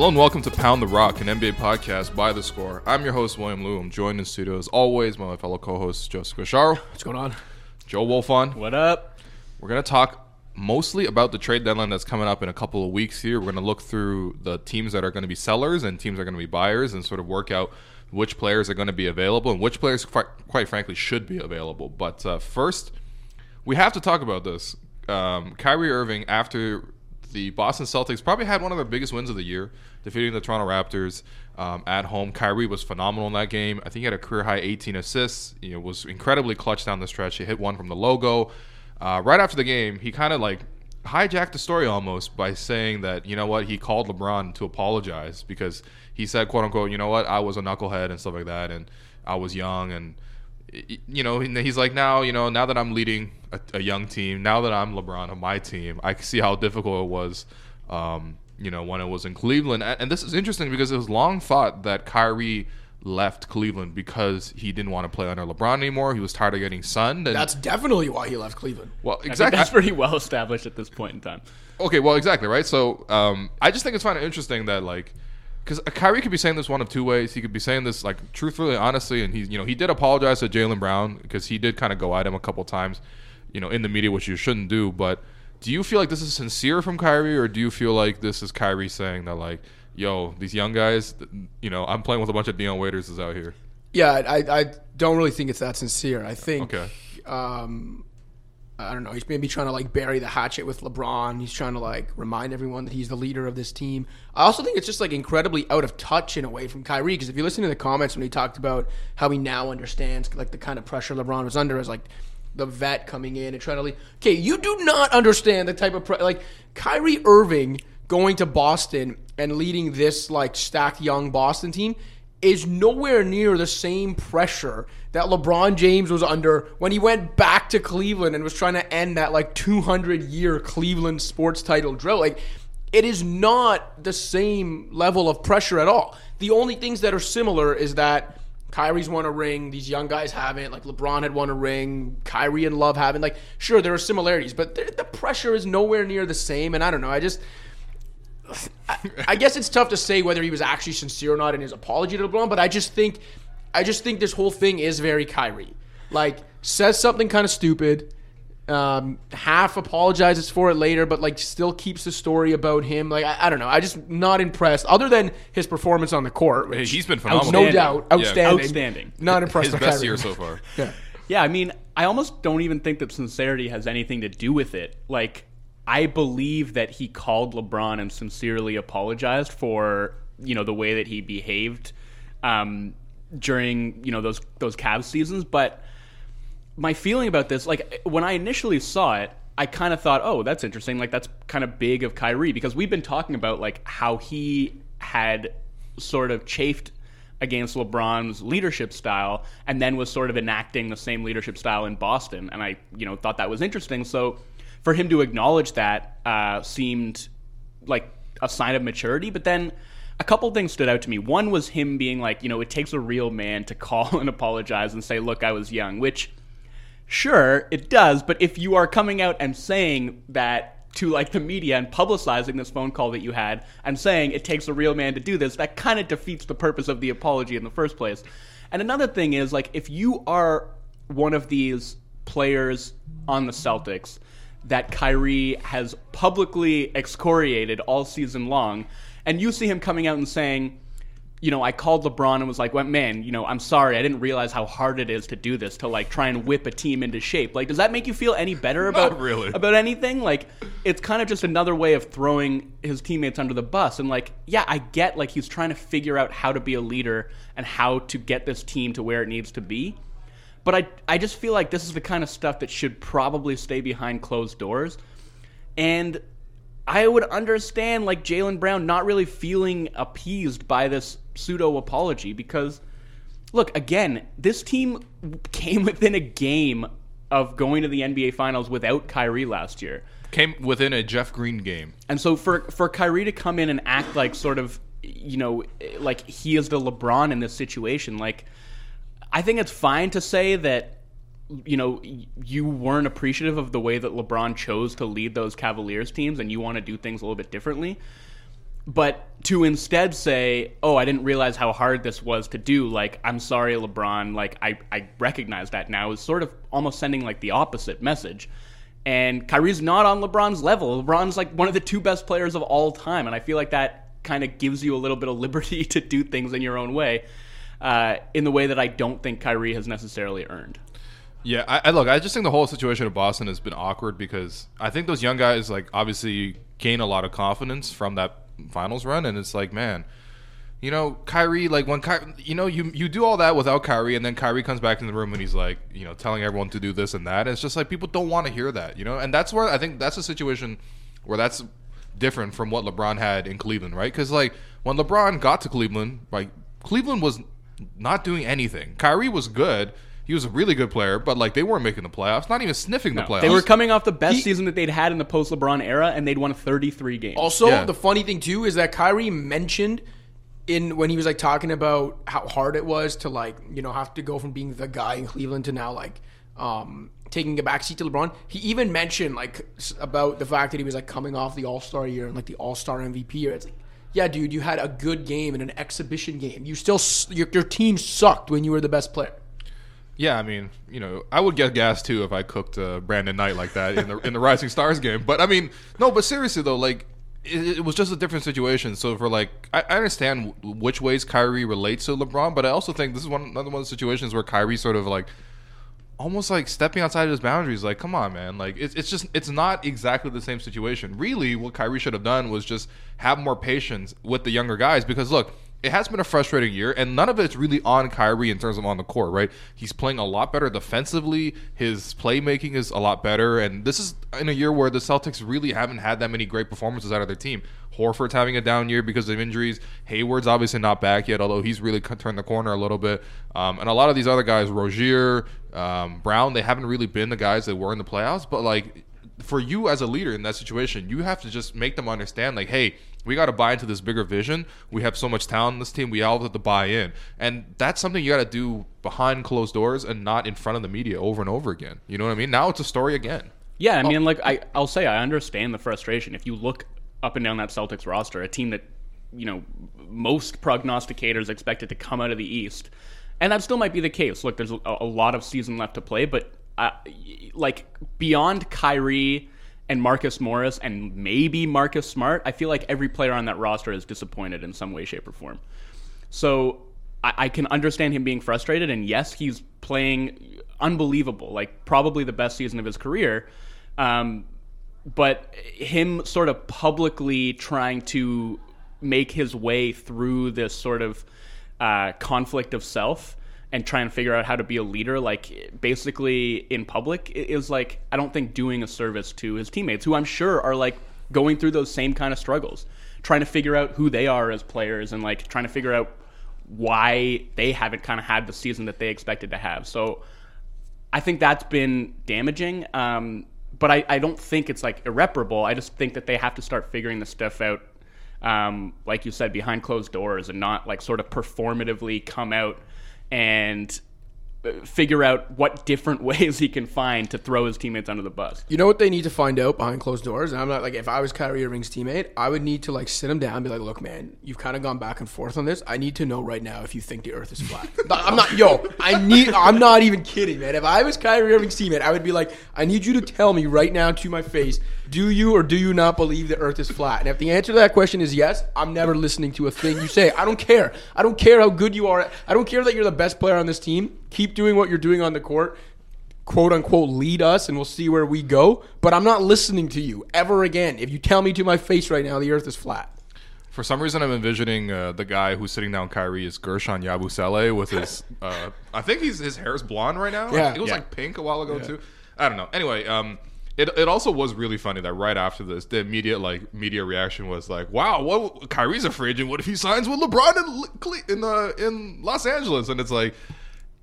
Hello and welcome to Pound the Rock, an NBA podcast by the score. I'm your host, William Lou. I'm joined in studio as always by my fellow co-hosts, Joseph Casciaro, What's going on? Joe Wolfond. What up? We're going to talk mostly about the trade deadline that's coming up in a couple of weeks here. We're going to look through the teams that are going to be sellers and teams that are going to be buyers and sort of work out which players are going to be available and which players, quite, quite frankly, should be available. But uh, first, we have to talk about this. Um, Kyrie Irving, after the Boston Celtics probably had one of their biggest wins of the year, defeating the Toronto Raptors um, at home. Kyrie was phenomenal in that game. I think he had a career high 18 assists. You know, was incredibly clutch down the stretch. He hit one from the logo. Uh, right after the game, he kind of like hijacked the story almost by saying that you know what he called LeBron to apologize because he said quote unquote you know what I was a knucklehead and stuff like that and I was young and you know he's like now you know now that I'm leading a, a young team now that I'm LeBron on my team I see how difficult it was um, you know when it was in Cleveland and, and this is interesting because it was long thought that Kyrie left Cleveland because he didn't want to play under LeBron anymore. He was tired of getting sunned. And, That's definitely why he left Cleveland. well, exactly. that's pretty well established at this point in time. Okay, well, exactly, right? So, um, I just think it's kind of interesting that, like, because Kyrie could be saying this one of two ways. He could be saying this, like, truthfully, honestly, and he's, you know, he did apologize to Jaylen Brown because he did kind of go at him a couple times, you know, in the media, which you shouldn't do. But do you feel like this is sincere from Kyrie, or do you feel like this is Kyrie saying that, like, yo, these young guys, you know, I'm playing with a bunch of Dion Waiters is out here? Yeah, I, I don't really think it's that sincere. I think, Okay. um, I don't know. He's maybe trying to like bury the hatchet with LeBron. He's trying to like remind everyone that he's the leader of this team. I also think it's just like incredibly out of touch in a way from Kyrie because if you listen to the comments when he talked about how he now understands like the kind of pressure LeBron was under as like the vet coming in and trying to lead. Okay, you do not understand the type of pre- like Kyrie Irving going to Boston and leading this like stacked young Boston team is nowhere near the same pressure that LeBron James was under when he went back to Cleveland and was trying to end that like 200 year Cleveland sports title drought. Like, it is not the same level of pressure at all. The only things that are similar is that Kyrie's won a ring, these young guys haven't. Like, LeBron had won a ring, Kyrie and Love haven't. Like, sure, there are similarities, but the, pressure is nowhere near the same. And I don't know, I just. I, I guess it's tough to say whether he was actually sincere or not in his apology to LeBron, but I just think, I just think this whole thing is very Kyrie. Like says something kind of stupid, um, half apologizes for it later, but like still keeps the story about him. Like I, I don't know, I just not impressed. Other than his performance on the court, Hey, which, he's been phenomenal. no Outstanding. doubt, Yeah. outstanding, Outstanding. Not impressed His by best Kyrie. year so far. Yeah. Yeah, I mean, I almost don't even think that sincerity has anything to do with it. Like, I believe that he called LeBron and sincerely apologized for you know the way that he behaved um, during you know those those Cavs seasons. But my feeling about this, like when I initially saw it, I kind of thought, oh, that's interesting. Like that's kind of big of Kyrie because we've been talking about like how he had sort of chafed against LeBron's leadership style and then was sort of enacting the same leadership style in Boston. And I, you know, thought that was interesting. So for him to acknowledge that uh, seemed like a sign of maturity. But then a couple things stood out to me. One was him being like, you know, it takes a real man to call and apologize and say, look, I was young, which sure it does but if you are coming out and saying that to like the media and publicizing this phone call that you had and saying it takes a real man to do this that kind of defeats the purpose of the apology in the first place and another thing is like if you are one of these players on the Celtics that Kyrie has publicly excoriated all season long and you see him coming out and saying you know, I called LeBron and was like, well, man, you know, I'm sorry. I didn't realize how hard it is to do this, to like try and whip a team into shape. Like, does that make you feel any better about, really. about anything? Like, it's kind of just another way of throwing his teammates under the bus. And like, yeah, I get like he's trying to figure out how to be a leader and how to get this team to where it needs to be. But I, I just feel like this is the kind of stuff that should probably stay behind closed doors. And I would understand like Jaylen Brown not really feeling appeased by this pseudo apology because look, again, this team came within a game of going to the NBA finals without Kyrie last year. Came within a Jeff Green game. And so for for Kyrie to come in and act like sort of you know like he is the LeBron in this situation, like I think it's fine to say that you know you weren't appreciative of the way that LeBron chose to lead those Cavaliers teams and you want to do things a little bit differently. but to instead say, "Oh, I didn't realize how hard this was to do." Like, I'm sorry, LeBron. Like, I I recognize that now. Is sort of almost sending like the opposite message. And Kyrie's not on LeBron's level. LeBron's like one of the two best players of all time, and I feel like that kind of gives you a little bit of liberty to do things in your own way, uh, in the way that I don't think Kyrie has necessarily earned. Yeah, I, I look. I just think the whole situation of Boston has been awkward because I think those young guys, like, obviously gain a lot of confidence from that finals run, and it's like, man, you know, Kyrie, like when Kyrie, you know, you you do all that without Kyrie, and then Kyrie comes back in the room and he's like, you know, telling everyone to do this and that. And it's just like people don't want to hear that, you know, and that's where I think that's a situation where that's different from what LeBron had in Cleveland, right? Because like when LeBron got to Cleveland, like Cleveland was not doing anything. Kyrie was good. He was a really good player, but like they weren't making the playoffs, not even sniffing the playoffs. They were coming off the best He- season that they'd had in the post LeBron era, and they'd won 33 games. Also, Yeah. the funny thing too is that Kyrie mentioned in when he was like talking about how hard it was to like you know have to go from being the guy in Cleveland to now like um taking a backseat to LeBron. He even mentioned like s- about the fact that he was like coming off the All Star year and like the All Star MVP year. It's like. Yeah, dude, you had a good game in an exhibition game. You still, s- your, your team sucked when you were the best player. Yeah, I mean, you know, I would get gas too if I cooked uh, Brandon Knight like that in the in the Rising Stars game. But I mean, no, but seriously though, like it, it was just a different situation. So for like, I, I understand which ways Kyrie relates to LeBron, but I also think this is one another one of the situations where Kyrie sort of like almost like stepping outside of his boundaries. Like, come on, man. Like, it's, it's just it's not exactly the same situation. Really, what Kyrie should have done was just have more patience with the younger guys because look. It has been a frustrating year, and none of it's really on Kyrie in terms of on the court, right? He's playing a lot better defensively. His playmaking is a lot better, and this is in a year where the Celtics really haven't had that many great performances out of their team. Horford's having a down year because of injuries. Hayward's obviously not back yet, although he's really turned the corner a little bit. Um, and a lot of these other guys, Rozier, um, Brown, they haven't really been the guys that were in the playoffs. But like for you as a leader in that situation, you have to just make them understand, like, hey, we got to buy into this bigger vision. We have so much talent in this team. We all have to buy in, and that's something you got to do behind closed doors and not in front of the media over and over again. You know what I mean? Now it's a story again. Yeah, I mean, like I, I'll say, I understand the frustration. If you look up and down that Celtics roster, a team that you know most prognosticators expected to come out of the East, and that still might be the case. Look, there's a, a lot of season left to play, but uh, like beyond Kyrie and Marcus Morris and maybe Marcus Smart, I feel like every player on that roster is disappointed in some way, shape, or form. So I, I can understand him being frustrated, and yes, he's playing unbelievable, like probably the best season of his career. Um, but him sort of publicly trying to make his way through this sort of uh, conflict of self and try and figure out how to be a leader, like basically in public, is like I don't think doing a service to his teammates, who I'm sure are like going through those same kind of struggles, trying to figure out who they are as players and like trying to figure out why they haven't kind of had the season that they expected to have. So I think that's been damaging. Um, but I, I don't think it's like irreparable. I just think that they have to start figuring this stuff out, um, like you said, behind closed doors and not like sort of performatively come out and figure out what different ways he can find to throw his teammates under the bus. You know what they need to find out behind closed doors? And I'm not like, if I was Kyrie Irving's teammate, I would need to like sit him down and be like, look, man, you've kind of gone back and forth on this. I need to know right now if you think the earth is flat. I'm not, yo, I need, I'm not even kidding, man. If I was Kyrie Irving's teammate, I would be like, I need you to tell me right now to my face, do you or do you not believe the earth is flat? And if the answer to that question is yes, I'm never listening to a thing you say. I don't care. I don't care how good you are. I don't care that you're the best player on this team. Keep doing what you're doing on the court quote unquote lead us and we'll see where we go. But I'm not listening to you ever again. If you tell me to my face right now the earth is flat. For some reason, I'm envisioning uh, the guy who's sitting down Kyrie is Guerschon Yabusele with his. Uh, I think he's his hair is blonde right now. Yeah. it was Yeah. like pink a while ago too. I don't know. Anyway, um, it, it also was really funny that right after this, the immediate like media reaction was like, "Wow, what Kyrie's a free agent. What if he signs with LeBron in in uh, in Los Angeles?" And it's like.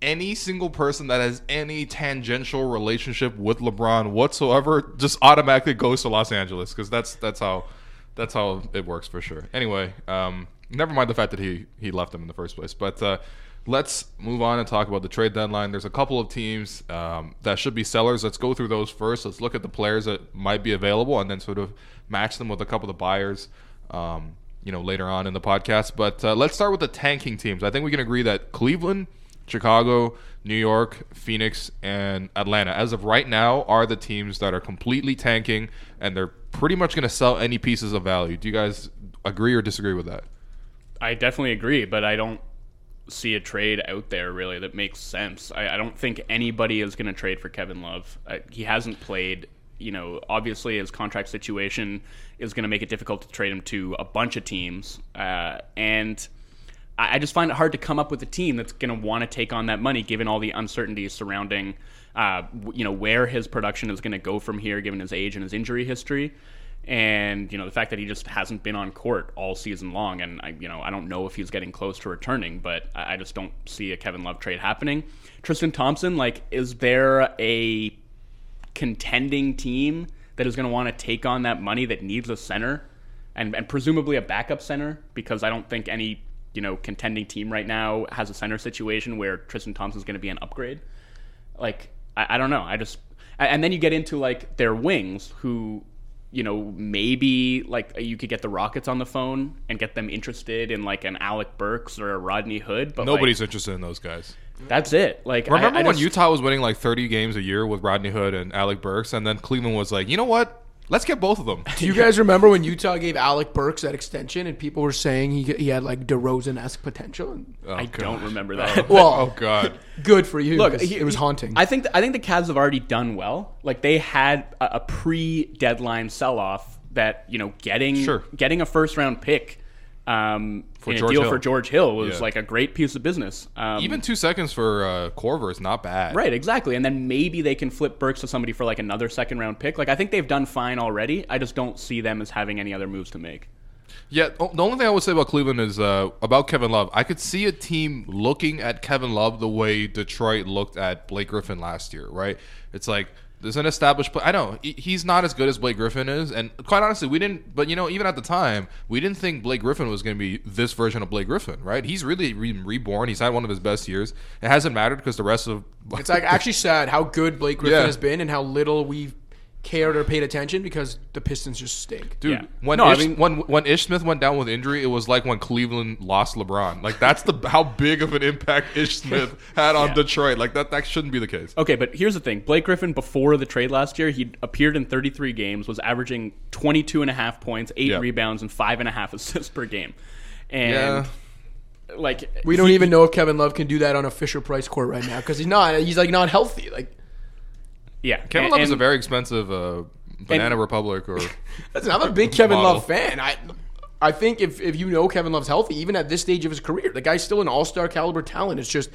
Any single person that has any tangential relationship with LeBron whatsoever just automatically goes to Los Angeles because that's that's how that's how it works for sure. Anyway, um, never mind the fact that he he left them in the first place. But uh, let's move on and talk about the trade deadline. There's a couple of teams um, that should be sellers. Let's go through those first. Let's look at the players that might be available and then sort of match them with a couple of buyers. Um, you know later on in the podcast. But uh, let's start with the tanking teams. I think we can agree that Cleveland, Chicago, New York, Phoenix, and Atlanta, as of right now, are the teams that are completely tanking, and they're pretty much going to sell any pieces of value. Do you guys agree or disagree with that? I definitely agree, but I don't see a trade out there really that makes sense. I, I don't think anybody is going to trade for Kevin Love. I, he hasn't played. You know, obviously his contract situation is going to make it difficult to trade him to a bunch of teams, uh, and I, just find it hard to come up with a team that's going to want to take on that money, given all the uncertainties surrounding. Uh, you know where his production is going to go from here, given his age and his injury history and you know the fact that he just hasn't been on court all season long and I you know I don't know if he's getting close to returning but I, I just don't see a Kevin Love trade happening Tristan Thompson like is there a contending team that is going to want to take on that money that needs a center and and presumably a backup center because I don't think any you know contending team right now has a center situation where Tristan Thompson is going to be an upgrade like I, I don't know I just and then you get into like their wings who you know, maybe like you could get the Rockets on the phone and get them interested in like an Alec Burks or a Rodney Hood. But Nobody's like, interested in those guys. That's it. Like, remember I, I when just, Utah was winning like 30 games a year with Rodney Hood and Alec Burks, and then Cleveland was like, you know what? Let's get both of them. Do you guys remember when Utah gave Alec Burks that extension and people were saying he, he had like DeRozan esque potential? And, Oh, I God. don't remember oh. that. well, Oh God. good for you. Look, 'cause he- it was haunting. I think I think the Cavs have already done well. Like they had a, a pre-deadline sell-off that you know getting Sure. getting a first-round pick um, For in George a deal Hill. for George Hill was Yeah. like a great piece of business. Um, Even two seconds for uh, Korver is not bad. Right, exactly. And then maybe they can flip Burks to somebody for like another second round pick. Like I think they've done fine already. I just don't see them as having any other moves to make. Yeah, the only thing I would say about Cleveland is uh, about Kevin Love. I could see a team looking at Kevin Love the way Detroit looked at Blake Griffin last year, right? It's like there's an established play. I know he- he's not as good as Blake Griffin is, and quite honestly, we didn't. But you know, even at the time, we didn't think Blake Griffin was going to be this version of Blake Griffin, right? He's really re- reborn. He's had one of his best years. It hasn't mattered because the rest of it's like actually sad how good Blake Griffin Yeah. has been and how little we've cared or paid attention because the Pistons just stink. Dude, Yeah. when No, I Ish, mean- when when Ish Smith went down with injury, it was like when Cleveland lost LeBron. Like that's the how big of an impact Ish Smith had on Yeah. Detroit. Like that that shouldn't be the case. Okay, but here's the thing. Blake Griffin before the trade last year, he appeared in 33 games, was averaging 22 and a half points, 8 Yeah. rebounds and five and a half assists per game. And Yeah. like We don't he- even know if Kevin Love can do that on a Fisher Price court right now because he's not. He's like not healthy. Like yeah. Kevin and- Love is a very expensive uh, Banana And- Republic or listen, I'm a big Kevin Model. Love fan. I I think if if you know Kevin Love's healthy, even at this stage of his career, the guy's still an All Star caliber talent. It's just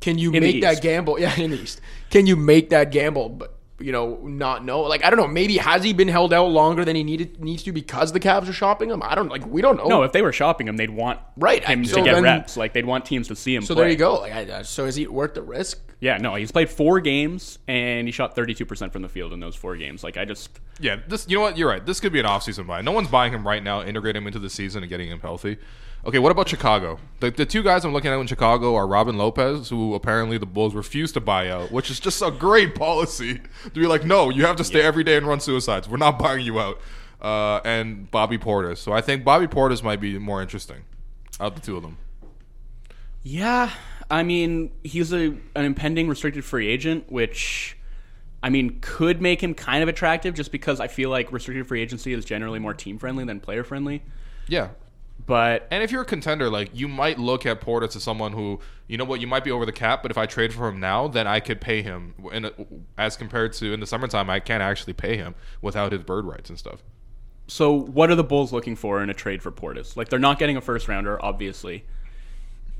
can you In make that gamble? Yeah, in the East, can you make that gamble? But you know, not know. Like I don't know. Maybe has he been held out longer than he needed needs to because the Cavs are shopping him? I don't like. We don't know. No, if they were shopping him, they'd want Right, him so to get then- reps. Like they'd want teams to see him. so play. there you go. Like, I, uh, so is he worth the risk? Yeah, no, he's played four games and he shot 32% from the field in those four games. Like I just yeah. This you know what you're right. This could be an offseason buy. No one's buying him right now. Integrate him into the season and getting him healthy. Okay, what about Chicago? The, the two guys I'm looking at in Chicago are Robin Lopez, who apparently the Bulls refuse to buy out, which is just a great policy to be like, no, you have to stay every day and run suicides. We're not buying you out. Uh, and Bobby Portis. So I think Bobby Portis might be more interesting out of the two of them. Yeah, I mean, he's a an impending restricted free agent, which I mean could make him kind of attractive just because I feel like restricted free agency is generally more team friendly than player friendly. Yeah, But And if you're a contender, like you might look at Portis as someone who, you know what, you might be over the cap, but if I trade for him now, then I could pay him. And as compared to in the summertime, I can't actually pay him without his bird rights and stuff. so what are the Bulls looking for in a trade for Portis? Like they're not getting a first rounder, obviously.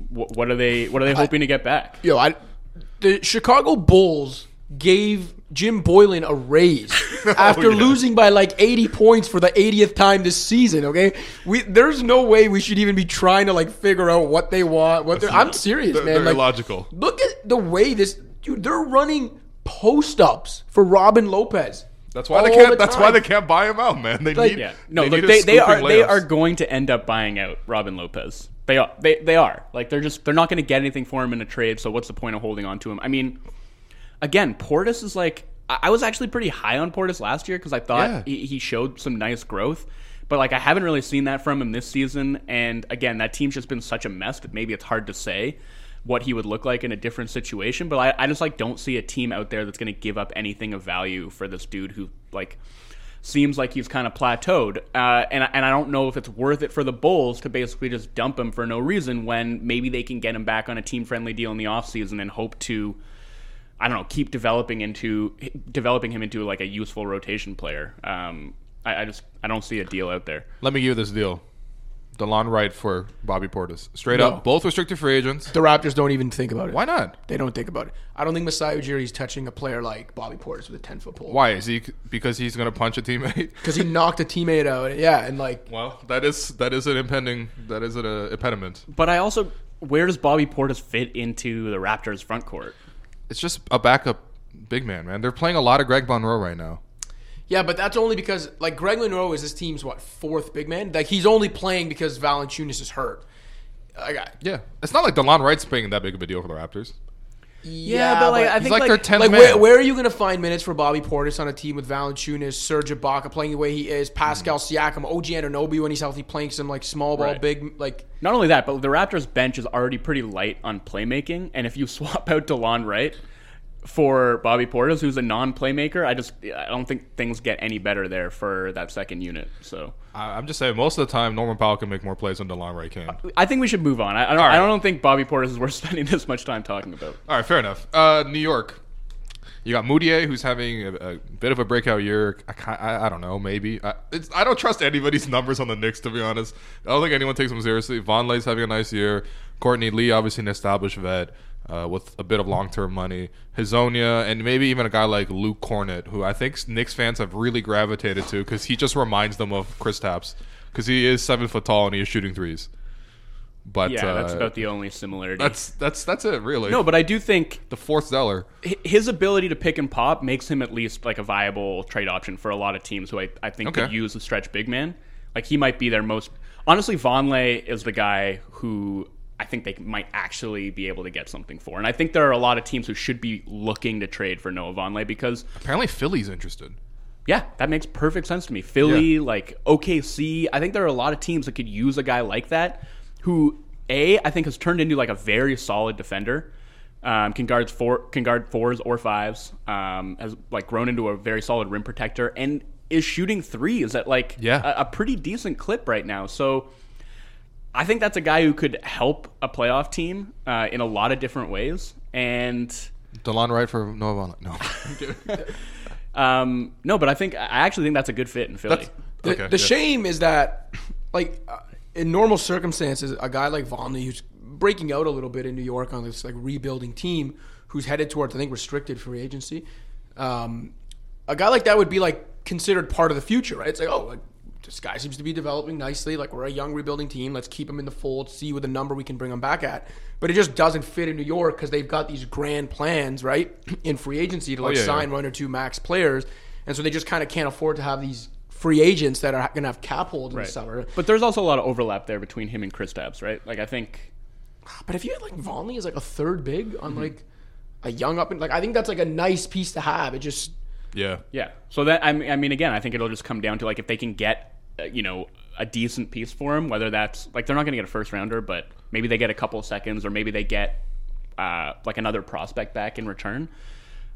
What, what are they what are they hoping to get back? Yo, I the Chicago Bulls gave Jim Boylen a raise oh, after yeah. losing by like 80 points for the 80th time this season, okay? We there's no way we should even be trying to like figure out what they want. What they're, I'm serious, They're, man. they're Like, illogical. look at the way this dude they're running post-ups for Robin Lopez. That's why they can't. the That's time. why they can't buy him out, man. They Like- need. Yeah, no, they look, need they, they are scooping they are going to end up buying out Robin Lopez. They are they, they are like they're just they're not going to get anything for him in a trade. So what's the point of holding on to him? I mean, again, Portis is like I was actually pretty high on Portis last year because I thought Yeah. he, he showed some nice growth. But like I haven't really seen that from him this season. And again, that team's just been such a mess that maybe it's hard to say what he would look like in a different situation. But I, I just like don't see a team out there that's going to give up anything of value for this dude who like seems like he's kind of plateaued. Uh, and and I don't know if it's worth it for the Bulls to basically just dump him for no reason when maybe they can get him back on a team friendly deal in the offseason and hope to. I don't know, keep developing into developing him into like a useful rotation player. Um, I, I just I don't see a deal out there. Let me give you this deal. DeLon Wright for Bobby Portis. Straight No. up, both restricted free agents. The Raptors don't even think about it. Why not? They don't think about it. I don't think Masai Ujiri is touching a player like Bobby Portis with a 10 foot pole. Why is he? Because he's going to punch a teammate. Because he knocked a teammate out. Yeah, and like, Well, that is that is an impending that is an uh, impediment. But I also, where does Bobby Portis fit into the Raptors front court? It's just a backup big man, man. They're playing a lot of Greg Monroe right now. yeah, but that's only because like Greg Monroe is this team's what fourth big man. Like he's only playing because Valanciunas is hurt. Like, I- Yeah, it's not like DeLon Wright's playing that big of a deal for the Raptors. Yeah, but like I think like, like, their tenth Like where, where are you going to find minutes for Bobby Portis on a team with Valanciunas, Serge Ibaka playing the way he is, Pascal mm-hmm. Siakam, OG Anunoby when he's healthy playing some like small ball Right. big like not only that, but the Raptors bench is already pretty light on playmaking, and if you swap out DeLon Wright for Bobby Portis, who's a non-playmaker, I just I don't think things get any better there for that second unit. So I- I'm just saying, most of the time, Norman Powell can make more plays than DeLon Wright can. I think we should move on. I, I, don't, right. I don't think Bobby Portis is worth spending this much time talking about. All right, fair enough. Uh, New York. You got Mudiay, who's having a, a bit of a breakout year. I, I, I don't know, maybe. I, it's, I don't trust anybody's numbers on the Knicks, to be honest. I don't think anyone takes them seriously. Vonleh's having a nice year. Courtney Lee, obviously an established vet uh, with a bit of long term money. Hezonja, and maybe even a guy like Luke Kornet, who I think Knicks fans have really gravitated to because he just reminds them of Kristaps because he is seven foot tall and he is shooting threes. But Yeah, uh, that's about the only similarity. that's that's that's it, really. no, but I do think the fourth Zeller. his ability to pick and pop makes him at least like a viable trade option for a lot of teams who I, I think Okay. could use a stretch big man. Like he might be their most honestly. Vonleh is the guy who I think they might actually be able to get something for, and I think there are a lot of teams who should be looking to trade for Noah Vonleh because Apparently, Philly's interested. yeah, that makes perfect sense to me. Philly, like OKC, I think there are a lot of teams that could use a guy like that who a I think has turned into like a very solid defender. Um, can guard four, can guard fours or fives. Um, has like grown into a very solid rim protector and is shooting threes at like Yeah. a, a pretty decent clip right now. So I think that's a guy who could help a playoff team uh, in a lot of different ways. And DeLon Wright for Noah Von. No. um, no, but I think I actually think that's a good fit in Philly. That's- The, okay, the yeah. shame is that, like, uh, in normal circumstances, a guy like Vonleh, who's breaking out a little bit in New York on this like rebuilding team, who's headed towards I think restricted free agency, um, a guy like that would be like considered part of the future, right? It's like, oh, like, this guy seems to be developing nicely. Like we're a young rebuilding team. Let's keep him in the fold. See what the number we can bring him back at. But it just doesn't fit in New York because they've got these grand plans, right, in free agency to like Oh, yeah, sign yeah. one or two max players, and so they just kind of can't afford to have these free agents that are going to have cap hold in the summer. But there's also a lot of overlap there between him and Chris Kristaps, right? Like I think But if you had like Vonleh as like a third big Mm-hmm. on like a young up and like I think that's like a nice piece to have. It just yeah. yeah. So that I mean, I mean again, I think it'll just come down to like if they can get you know a decent piece for him, whether that's like they're not going to get a first rounder, but maybe they get a couple of seconds or maybe they get uh, like another prospect back in return.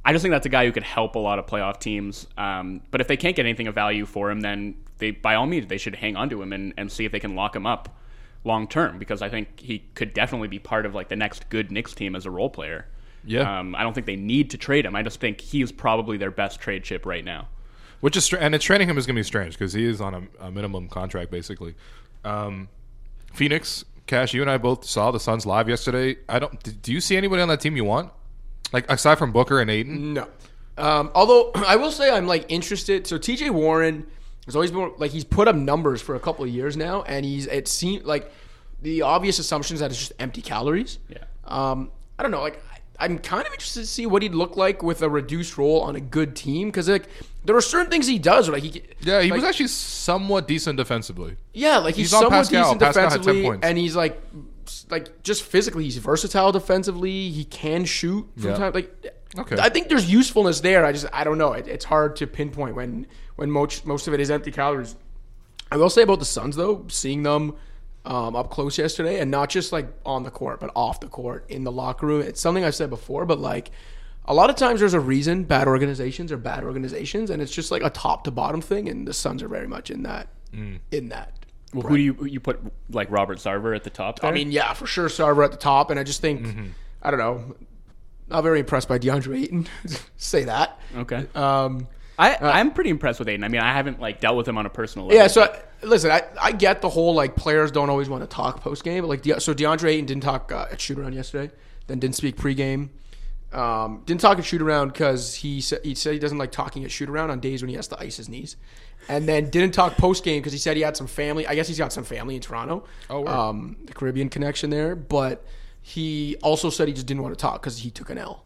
I just think that's a guy who could help a lot of playoff teams. Um, but if they can't get anything of value for him, then they by all means they should hang on to him and, and see if they can lock him up long term because I think he could definitely be part of like the next good Knicks team as a role player. Yeah. Um, I don't think they need to trade him. I just think he's probably their best trade chip right now. Which is and it's training him is gonna be strange because he is on a, a minimum contract basically. Um, Phoenix, Cash, you and I both saw the Suns live yesterday. I don't. d- Do you see anybody on that team you want? Like aside from Booker and Ayton? no. Um, although I will say I'm like interested. So T.J. Warren has always been like he's put up numbers for a couple of years now, and he's it seems like the obvious assumption is that it's just empty calories. Yeah. Um, I don't know. Like I- I'm kind of interested to see what he'd look like with a reduced role on a good team because like there are certain things he does. Like he, Yeah, he like, was actually somewhat decent defensively. Yeah, like he's, He's somewhat Pascal. decent Pascal had 10 defensively, and he's like, like just physically, he's versatile defensively. He can shoot from Yeah. time. Like, Okay. I think there's usefulness there. I just, I don't know. It, it's hard to pinpoint when, when most most of it is empty calories. I will say about the Suns though, seeing them um, up close yesterday, and not just like on the court, but off the court in the locker room. It's something I've said before, but like a lot of times there's a reason bad organizations are bad organizations, and it's just like a top to bottom thing, and the Suns are very much in that. In that. Well, who do you you put like Robert Sarver at the top? There? I mean, yeah, for sure, Sarver at the top, and I just think I don't know. Not very impressed by DeAndre Ayton. Say that. okay. Um, I I'm pretty impressed with Ayton. I mean, I haven't like dealt with him on a personal level. Yeah, so I, listen, I, I get the whole like players don't always want to talk post game, but like De, so DeAndre Ayton didn't talk uh, at shoot around yesterday, then didn't speak pregame. Um, didn't talk at shoot around because he said he said he doesn't like talking at shoot around on days when he has to ice his knees, and then didn't talk post game because he said he had some family. I guess he's got some family in Toronto. Oh, word. um, the Caribbean connection there, but he also said he just didn't want to talk because he took an L.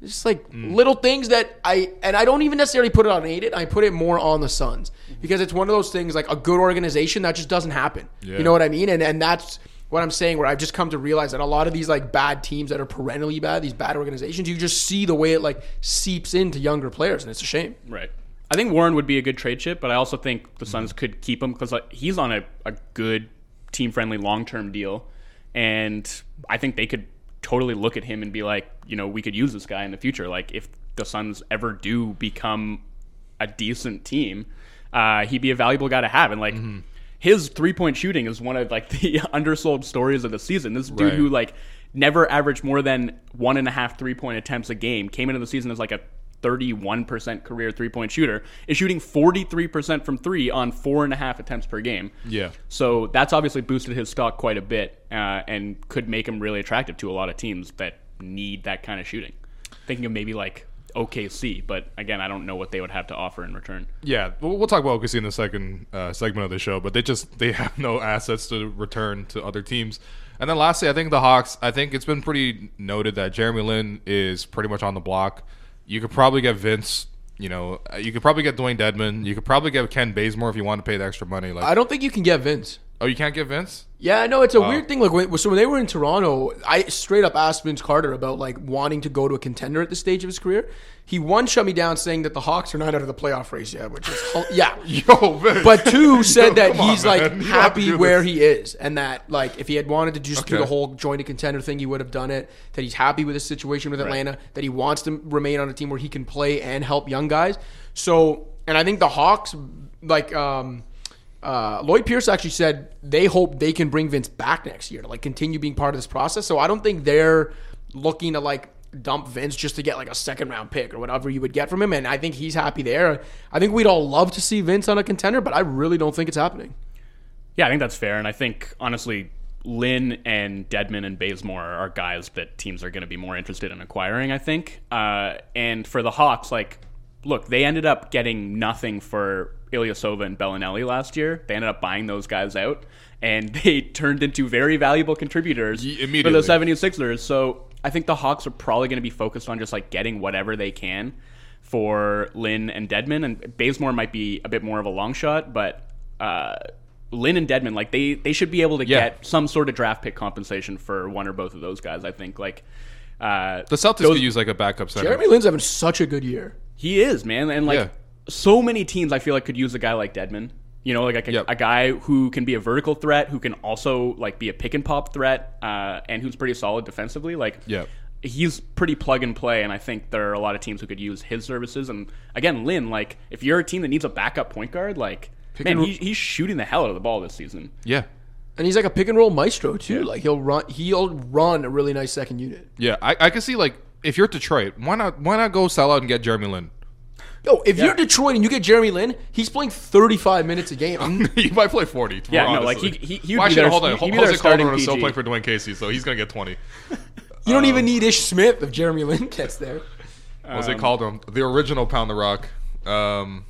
It's just like Mm. little things that I and I don't even necessarily put it on Ayton. I put it more on the Suns because it's one of those things like a good organization that just doesn't happen. Yeah. You know what I mean? And and that's what I'm saying. Where I've just come to realize that a lot of these like bad teams that are perennially bad, these bad organizations, you just see the way it like seeps into younger players, and it's a shame. Right. I think Warren would be a good trade chip, but I also think the Suns could keep him because like, he's on a, a good team friendly long term deal, and I think they could totally look at him and be like, you know, we could use this guy in the future. Like if the Suns ever do become a decent team, uh, he'd be a valuable guy to have, and like. His three point shooting is one of like the undersold stories of the season. This dude Right. who like never averaged more than one and a half three point attempts a game came into the season as like a 31% career three point shooter, is shooting 43% from three on four and a half attempts per game. Yeah. So that's obviously boosted his stock quite a bit uh, and could make him really attractive to a lot of teams that need that kind of shooting. Thinking of maybe like OKC, but again, I don't know what they would have to offer in return. Yeah, we'll, we'll talk about OKC in the second uh, segment of the show, but they just they have no assets to return to other teams. And then lastly, I think the Hawks. I think it's been pretty noted that Jeremy Lin is pretty much on the block. You could probably get Vince. You know, uh, you could probably get Dewayne Dedmon. You could probably get Ken Bazemore if you want to pay the extra money. Like, I don't think you can get Vince. Oh, you can't get Vince. Yeah, no, it's a weird thing. Like, when, so when they were in Toronto, I straight up asked Vince Carter about like wanting to go to a contender at this stage of his career. He one shut me down saying that the Hawks are not out of the playoff race yet, which is yeah. Yo, Vince. But two said that Come on, he's like man. You don't have to happy where he is, and that like if he had wanted to just do the whole join a contender thing, he would have done it. That he's happy with his situation with Atlanta. That he wants to remain on a team where he can play and help young guys. So, and I think the Hawks, like um, uh, Lloyd Pierce, actually said they hope they can bring Vince back next year to like continue being part of this process. So I don't think they're looking to like dump Vince just to get like a second round pick or whatever you would get from him. And I think he's happy there. I think we'd all love to see Vince on a contender, but I really don't think it's happening. Yeah, I think that's fair. And I think, honestly, Lin and Dedmon and Bazemore are guys that teams are going to be more interested in acquiring, I think. Uh, and for the Hawks, like, look, they ended up getting nothing for Ilyasova and Belinelli last year. They ended up buying those guys out, and they turned into very valuable contributors Ye- for immediately. the 76ers. So I think the Hawks are probably going to be focused on just, like, getting whatever they can for Lin and Dedmon. And Bazemore might be a bit more of a long shot, but uh, Lin and Dedmon, like they they should be able to Yeah. get some sort of draft pick compensation for one or both of those guys. I think like uh, The Celtics those- could use like a backup center. Jeremy Lin's having such a good year. he is man, and like Yeah. So many teams, I feel like could use a guy like Dedmon. You know, like a, Yep. a guy who can be a vertical threat, who can also like be a pick and pop threat, uh, and who's pretty solid defensively. Like, Yep. he's pretty plug and play, and I think there are a lot of teams who could use his services. And again, Lin, like if you're a team that needs a backup point guard, like man, and- he, he's shooting the hell out of the ball this season. Yeah. And he's like a pick and roll maestro too. Like he'll run he'll run a really nice second unit. Yeah. I, I can see like if you're at Detroit, why not why not go sell out and get Jeremy Lin? Yo, if you're Detroit and you get Jeremy Lin, he's playing 35 minutes a game. He might play 40. Yeah, more no, like, he- he- he would Well, be actually, hold on. he'd be Jose their starting Calderon is still playing for Dwane Casey, so he's going to get 20. you don't even need Ish Smith if Jeremy Lin gets there. Jose Calderon, the original Pound the Rock. Um,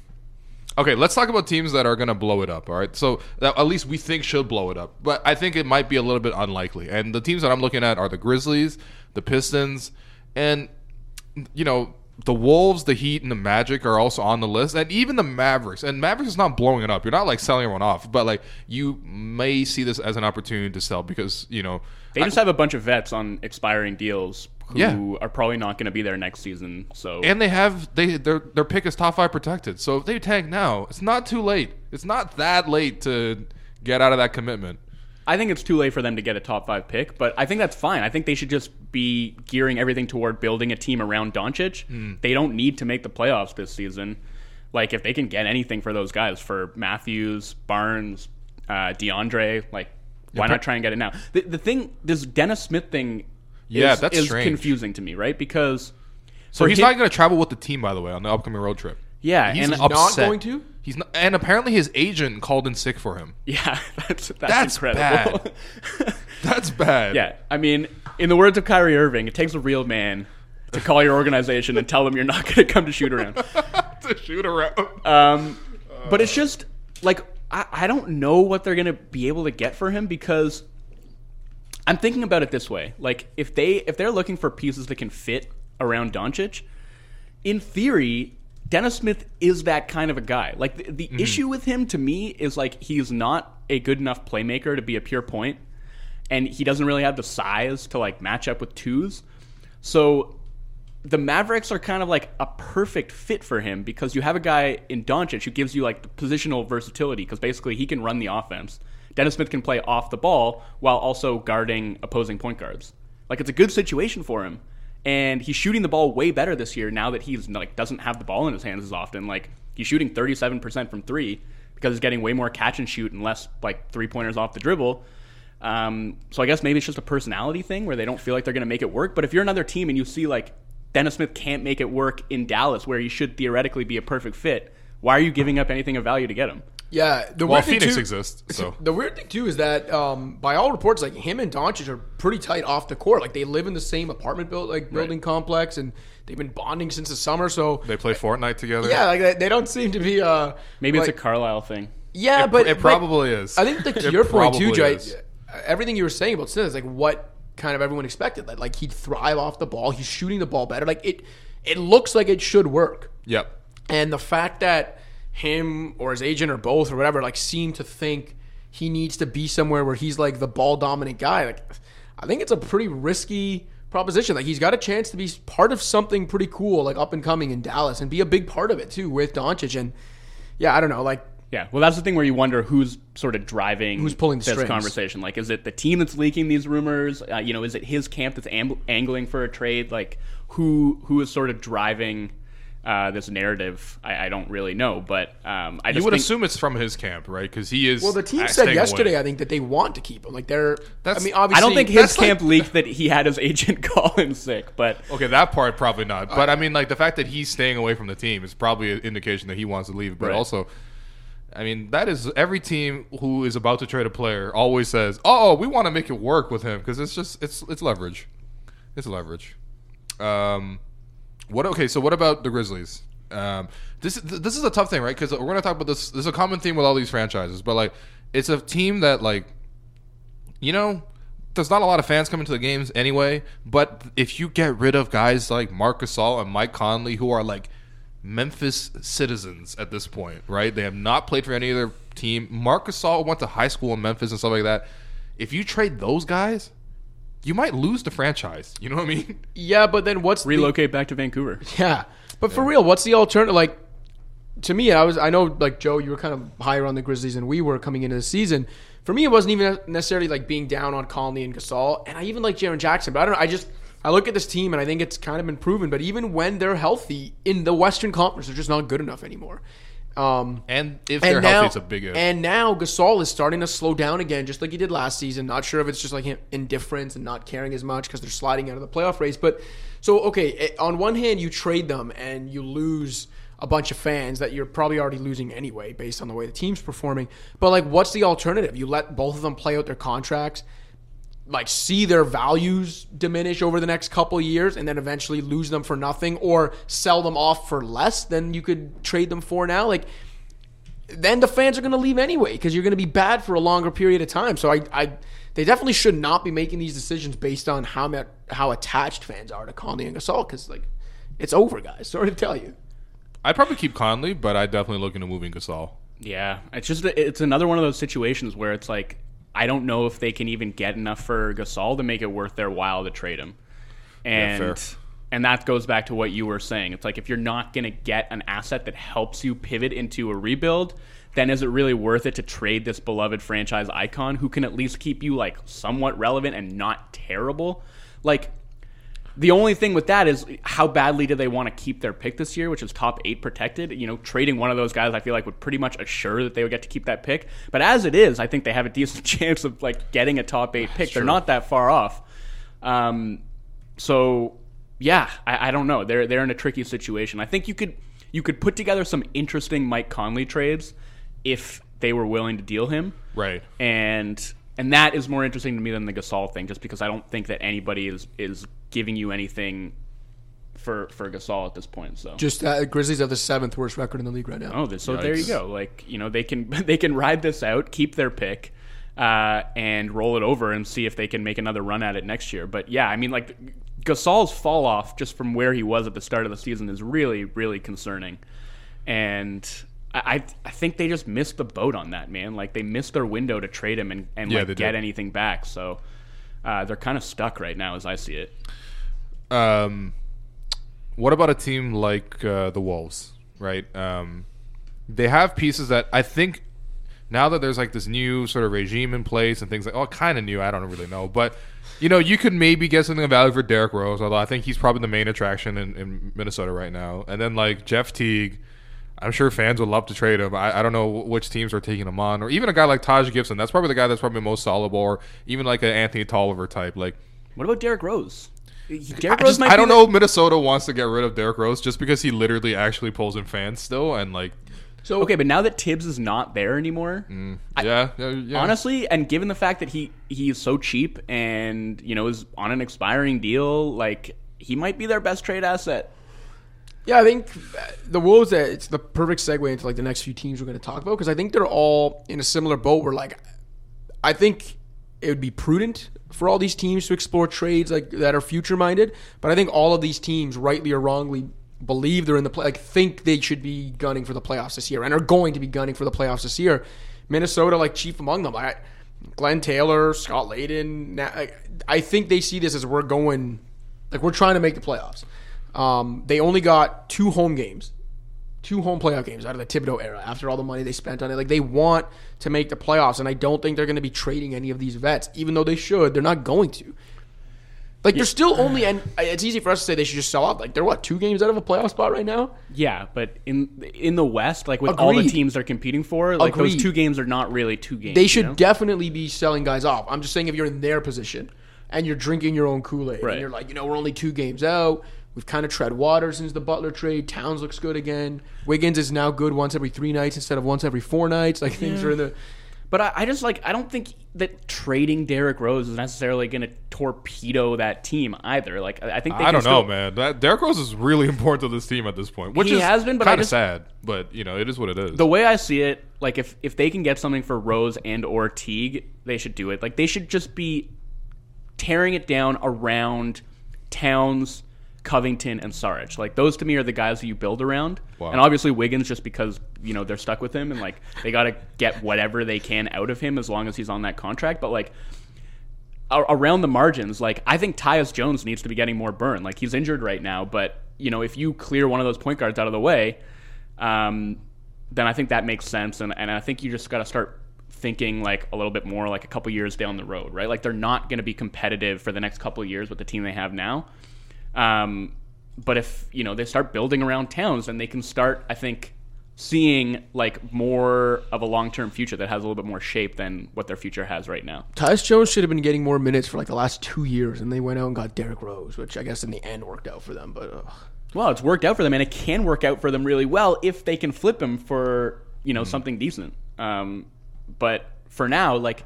okay, let's talk about teams that are going to blow it up, all right? So that at least we think should blow it up. But I think it might be a little bit unlikely. And the teams that I'm looking at are the Grizzlies, the Pistons, and, you know, the Wolves, the Heat, and the Magic are also on the list, and even the Mavericks. And Mavericks is not blowing it up. You're not like selling everyone off, but like you may see this as an opportunity to sell because you know They just have a bunch of vets on expiring deals who Yeah. are probably not going to be there next season. So And they have they their their pick is top five protected. So if they tank now, it's not too late. It's not that late to get out of that commitment. I think it's too late for them to get a top five pick, but I think that's fine. I think they should just be gearing everything toward building a team around Doncic. Hmm. They don't need to make the playoffs this season. Like if they can get anything for those guys, for Matthews, Barnes, uh, DeAndre, like why not try and get it now? The, the thing, this Dennis Smith thing, Yeah, is, that's is confusing to me, right? Because So he's him- not going to travel with the team, by the way, on the upcoming road trip. Yeah, He's and not upset. going to? He's not, and apparently his agent called in sick for him. yeah, that's that's, That's incredible. That's bad. Yeah, I mean, in the words of Kyrie Irving, it takes a real man to call your organization and tell them you're not going to come to shoot around. to shoot around. Um, but it's just like I, I don't know what they're going to be able to get for him because I'm thinking about it this way: like if they if they're looking for pieces that can fit around Doncic, in theory. Dennis Smith is that kind of a guy. Like the, the mm-hmm. issue with him to me is like he's not a good enough playmaker to be a pure point and he doesn't really have the size to like match up with twos. So the Mavericks are kind of like a perfect fit for him because you have a guy in Doncic who gives you like the positional versatility because basically he can run the offense. Dennis Smith can play off the ball while also guarding opposing point guards. Like it's a good situation for him. And he's shooting the ball way better this year now that he's like doesn't have the ball in his hands as often. Like he's shooting 37% from 3 because he's getting way more catch and shoot and less like three pointers off the dribble. Um, so I guess maybe it's just a personality thing where they don't feel like they're going to make it work. But if you're another team and you see like Dennis Smith can't make it work in Dallas, where he should theoretically be a perfect fit, why are you giving up anything of value to get him? Yeah, the Well, weird thing Phoenix too- exists, so The weird thing too is that, um, by all reports, like him and Doncic are pretty tight off the court. Like they live in the same apartment build, like building complex, and they've been bonding since the summer. So they play Fortnite together. yeah, like they, they don't seem to be. Uh, Maybe like, it's a Carlisle thing. yeah, It, but it but probably is. I think like, to your point too, probably Jay. Everything you were saying about Smith is like what kind of everyone expected. Like, like he'd thrive off the ball. He's shooting the ball better. Like it, it looks like it should work. Yep. And the fact that him or his agent or both or whatever like seem to think he needs to be somewhere where he's like the ball dominant guy, like I think it's a pretty risky proposition. Like he's got a chance to be part of something pretty cool, like up and coming in Dallas, and be a big part of it too with Doncic. And yeah, I don't know, like Yeah, well, that's the thing where you wonder who's sort of driving Who's pulling this strings. conversation. Like, is it the team that's leaking these rumors? Uh, you know, is it his camp that's amb- angling for a trade? Like, who who is sort of driving uh, this narrative? I, I don't really know, but um, I You would think, assume it's from his camp, right? Because he is. well, the team uh, said yesterday, away. I think that they want to keep him. Like they're, That's- I mean, obviously, I don't think his that's like- camp leaked that he had his agent call him sick, but Okay, that part probably not. But I mean, like the fact that he's staying away from the team is probably an indication that he wants to leave. But Right. also, I mean, that is every team who is about to trade a player always says, "Oh, we want to make it work with him because it's just it's it's leverage, it's leverage." Um, what? Okay, so what about the Grizzlies? Um, this this is a tough thing, right? Because we're gonna talk about this. There's a common theme with all these franchises, but like it's a team that like you know, there's not a lot of fans coming to the games anyway. But if you get rid of guys like Marc Gasol and Mike Conley, who are like Memphis citizens at this point, right? They have not played for any other team. Marc Gasol went to high school in Memphis and stuff like that. If you trade those guys, you might lose the franchise. You know what I mean? yeah, but then what's the- relocate back to Vancouver. Yeah, but for real, what's the alternative? Like to me, I was I know like Joe, you were kind of higher on the Grizzlies than we were coming into the season. For me, it wasn't even necessarily like being down on Conley and Gasol, and I even like Jaren Jackson. But I don't know. I just I look at this team and I think it's kind of been proven. But even when they're healthy in the Western Conference, they're just not good enough anymore. Um, And if and they're now, healthy, it's a big if. And now Gasol is starting to slow down again, just like he did last season. Not sure if it's just like him indifference and not caring as much because they're sliding out of the playoff race. But so okay, eh, on one hand, you trade them and you lose a bunch of fans that you're probably already losing anyway, based on the way the team's performing. But like, what's the alternative? You let both of them play out their contracts like see their values diminish over the next couple of years and then eventually lose them for nothing or sell them off for less than you could trade them for now like then the fans are going to leave anyway because you're going to be bad for a longer period of time. So I, I they definitely should not be making these decisions based on how much, how attached fans are to Conley and Gasol because like it's over guys. Sorry to tell you. I'd probably keep Conley, but I'd definitely look into moving Gasol. Yeah, it's just it's another one of those situations where it's like I don't know if they can even get enough for Gasol to make it worth their while to trade him. and fair. and that goes back to what you were saying. It's like if you're not going to get an asset that helps you pivot into a rebuild, then is it really worth it to trade this beloved franchise icon who can at least keep you like somewhat relevant and not terrible? Like the only thing with that is how badly do they want to keep their pick this year, which is top eight protected. You know, trading one of those guys, I feel like would pretty much assure that they would get to keep that pick. But as it is, I think they have a decent chance of like getting a top eight pick. They're not that far off. Um, so yeah, I, I don't know. They're they're in a tricky situation. I think you could you could put together some interesting Mike Conley trades if they were willing to deal him Right. and and that is more interesting to me than the Gasol thing, just because I don't think that anybody is is giving you anything for for Gasol at this point. So. Just uh, Grizzlies have the seventh worst record in the league right now. Oh, so there you go. Like you know, they can they can ride this out, keep their pick, uh, and roll it over and see if they can make another run at it next year. But yeah, I mean, like Gasol's fall off just from where he was at the start of the season is really really concerning, and. I, I- I think they just missed the boat on that man. Like they missed their window to trade him and, and Yeah, like get did. anything back. So uh, they're kind of stuck right now, as I see it. Um, what about a team like uh, the Wolves? Right. Um, they have pieces that I think now that there's like this new sort of regime in place and things like oh, kind of new. I don't really know, but you know, you could maybe get something of value for Derrick Rose, although I think he's probably the main attraction in, in Minnesota right now. And then like Jeff Teague. I'm sure fans would love to trade him. I, I don't know which teams are taking him on, or even a guy like Taj Gibson. That's probably the guy that's probably most soluble, or even like an Anthony Tolliver type. Like What about Derrick Rose? He- I, Derrick Rose just, I don't know if Minnesota wants to get rid of Derrick Rose just because he literally actually pulls in fans still, and like, So Okay, but now that Thibs is not there anymore, mm, yeah, yeah, yeah. honestly, and given the fact that he he is so cheap and you know is on an expiring deal, like he might be their best trade asset. Yeah, I think the Wolves. It's the perfect segue into like the next few teams we're going to talk about because I think they're all in a similar boat. Where like, I think it would be prudent for all these teams to explore trades like that are future minded. But I think all of these teams, rightly or wrongly, believe they're in the play. Like, think they should be gunning for the playoffs this year and are going to be gunning for the playoffs this year. Minnesota, like chief among them. Glenn Taylor, Scott Layden. na- I, I think they see this as we're going, like we're trying to make the playoffs. Um, they only got two home games, two home playoff games out of the Thibodeau era after all the money they spent on it. Like they want to make the playoffs, and I don't think they're going to be trading any of these vets, even though they should. They're not going to. Like they're still only, and it's easy for us to say they should just sell out. Like they're what two games out of a playoff spot right now. Yeah, but in in the West, like with all the teams they're competing for, like Agreed. those two games are not really two games. They you should know? definitely be selling guys off. I'm just saying if you're in their position and you're drinking your own Kool Aid Right. and you're like, you know, we're only two games out. We've kind of tread water since the Butler trade. Towns looks good again. Wiggins is now good once every three nights instead of once every four nights. Like things are in the. But I, I just like I don't think that trading Derrick Rose is necessarily going to torpedo that team either. Like I I think they I can don't know, still- man. That Derrick Rose is really important to this team at this point, which He is has been, but I kind of sad. But you know, it is what it is. The way I see it, like if if they can get something for Rose and or Teague, they should do it. Like they should just be tearing it down around Towns, Covington, and Saric. Like those to me are the guys that you build around. Wow. And obviously Wiggins, just because you know they're stuck with him and like they got to get whatever they can out of him as long as he's on that contract. But like around the margins, like I think Tyus Jones needs to be getting more burn. Like he's injured right now, but you know if you clear one of those point guards out of the way, um, then I think that makes sense. And, and I think you just got to start thinking like a little bit more like a couple years down the road, right? Like they're not going to be competitive for the next couple years with the team they have now. Um, but if you know they start building around Towns, then they can start, I think, seeing like more of a long term future that has a little bit more shape than what their future has right now. Tyus Jones should have been getting more minutes for like the last two years, and they went out and got Derrick Rose, which I guess in the end worked out for them. But ugh. Well, it's worked out for them, and it can work out for them really well if they can flip him for you know something decent. Um, but for now, like,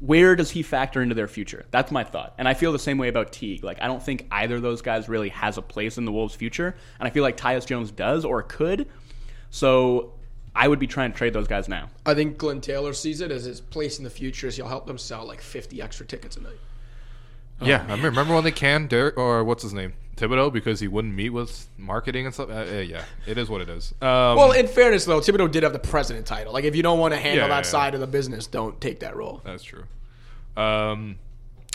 where does he factor into their future? That's my thought, and I feel the same way about Teague. Like, I don't think either of those guys really has a place in the Wolves' future, and I feel like Tyus Jones does or could. So, I would be trying to trade those guys now. I think Glenn Taylor sees it as his place in the future is he'll help them sell like 50 extra tickets a night. yeah, I remember when they canned Derrick or what's his name Thibodeau because he wouldn't meet with marketing and stuff. Uh, uh, yeah, it is what it is. Um, Well, in fairness, though, Thibodeau did have the president title. Like, if you don't want to handle Yeah, that yeah, side of the business, don't take that role. that's true. Um,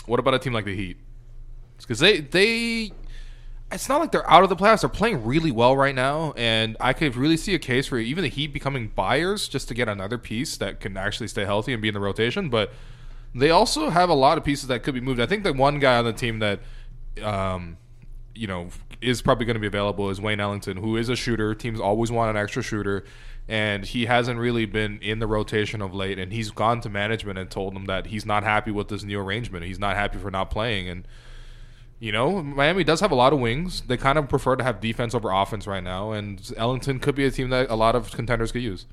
what about a team like the Heat? because they they. It's not like they're out of the playoffs. They're playing really well right now, and I could really see a case for even the Heat becoming buyers just to get another piece that can actually stay healthy and be in the rotation. But they also have a lot of pieces that could be moved. I think the one guy on the team that, um, you know, is probably going to be available is Wayne Ellington, who is a shooter. Teams always want an extra shooter, and he hasn't really been in the rotation of late. And he's gone to management and told them that he's not happy with this new arrangement. He's not happy for not playing. And you know, Miami does have a lot of wings. They kind of prefer to have defense over offense right now, and Ellington could be a team that a lot of contenders could use.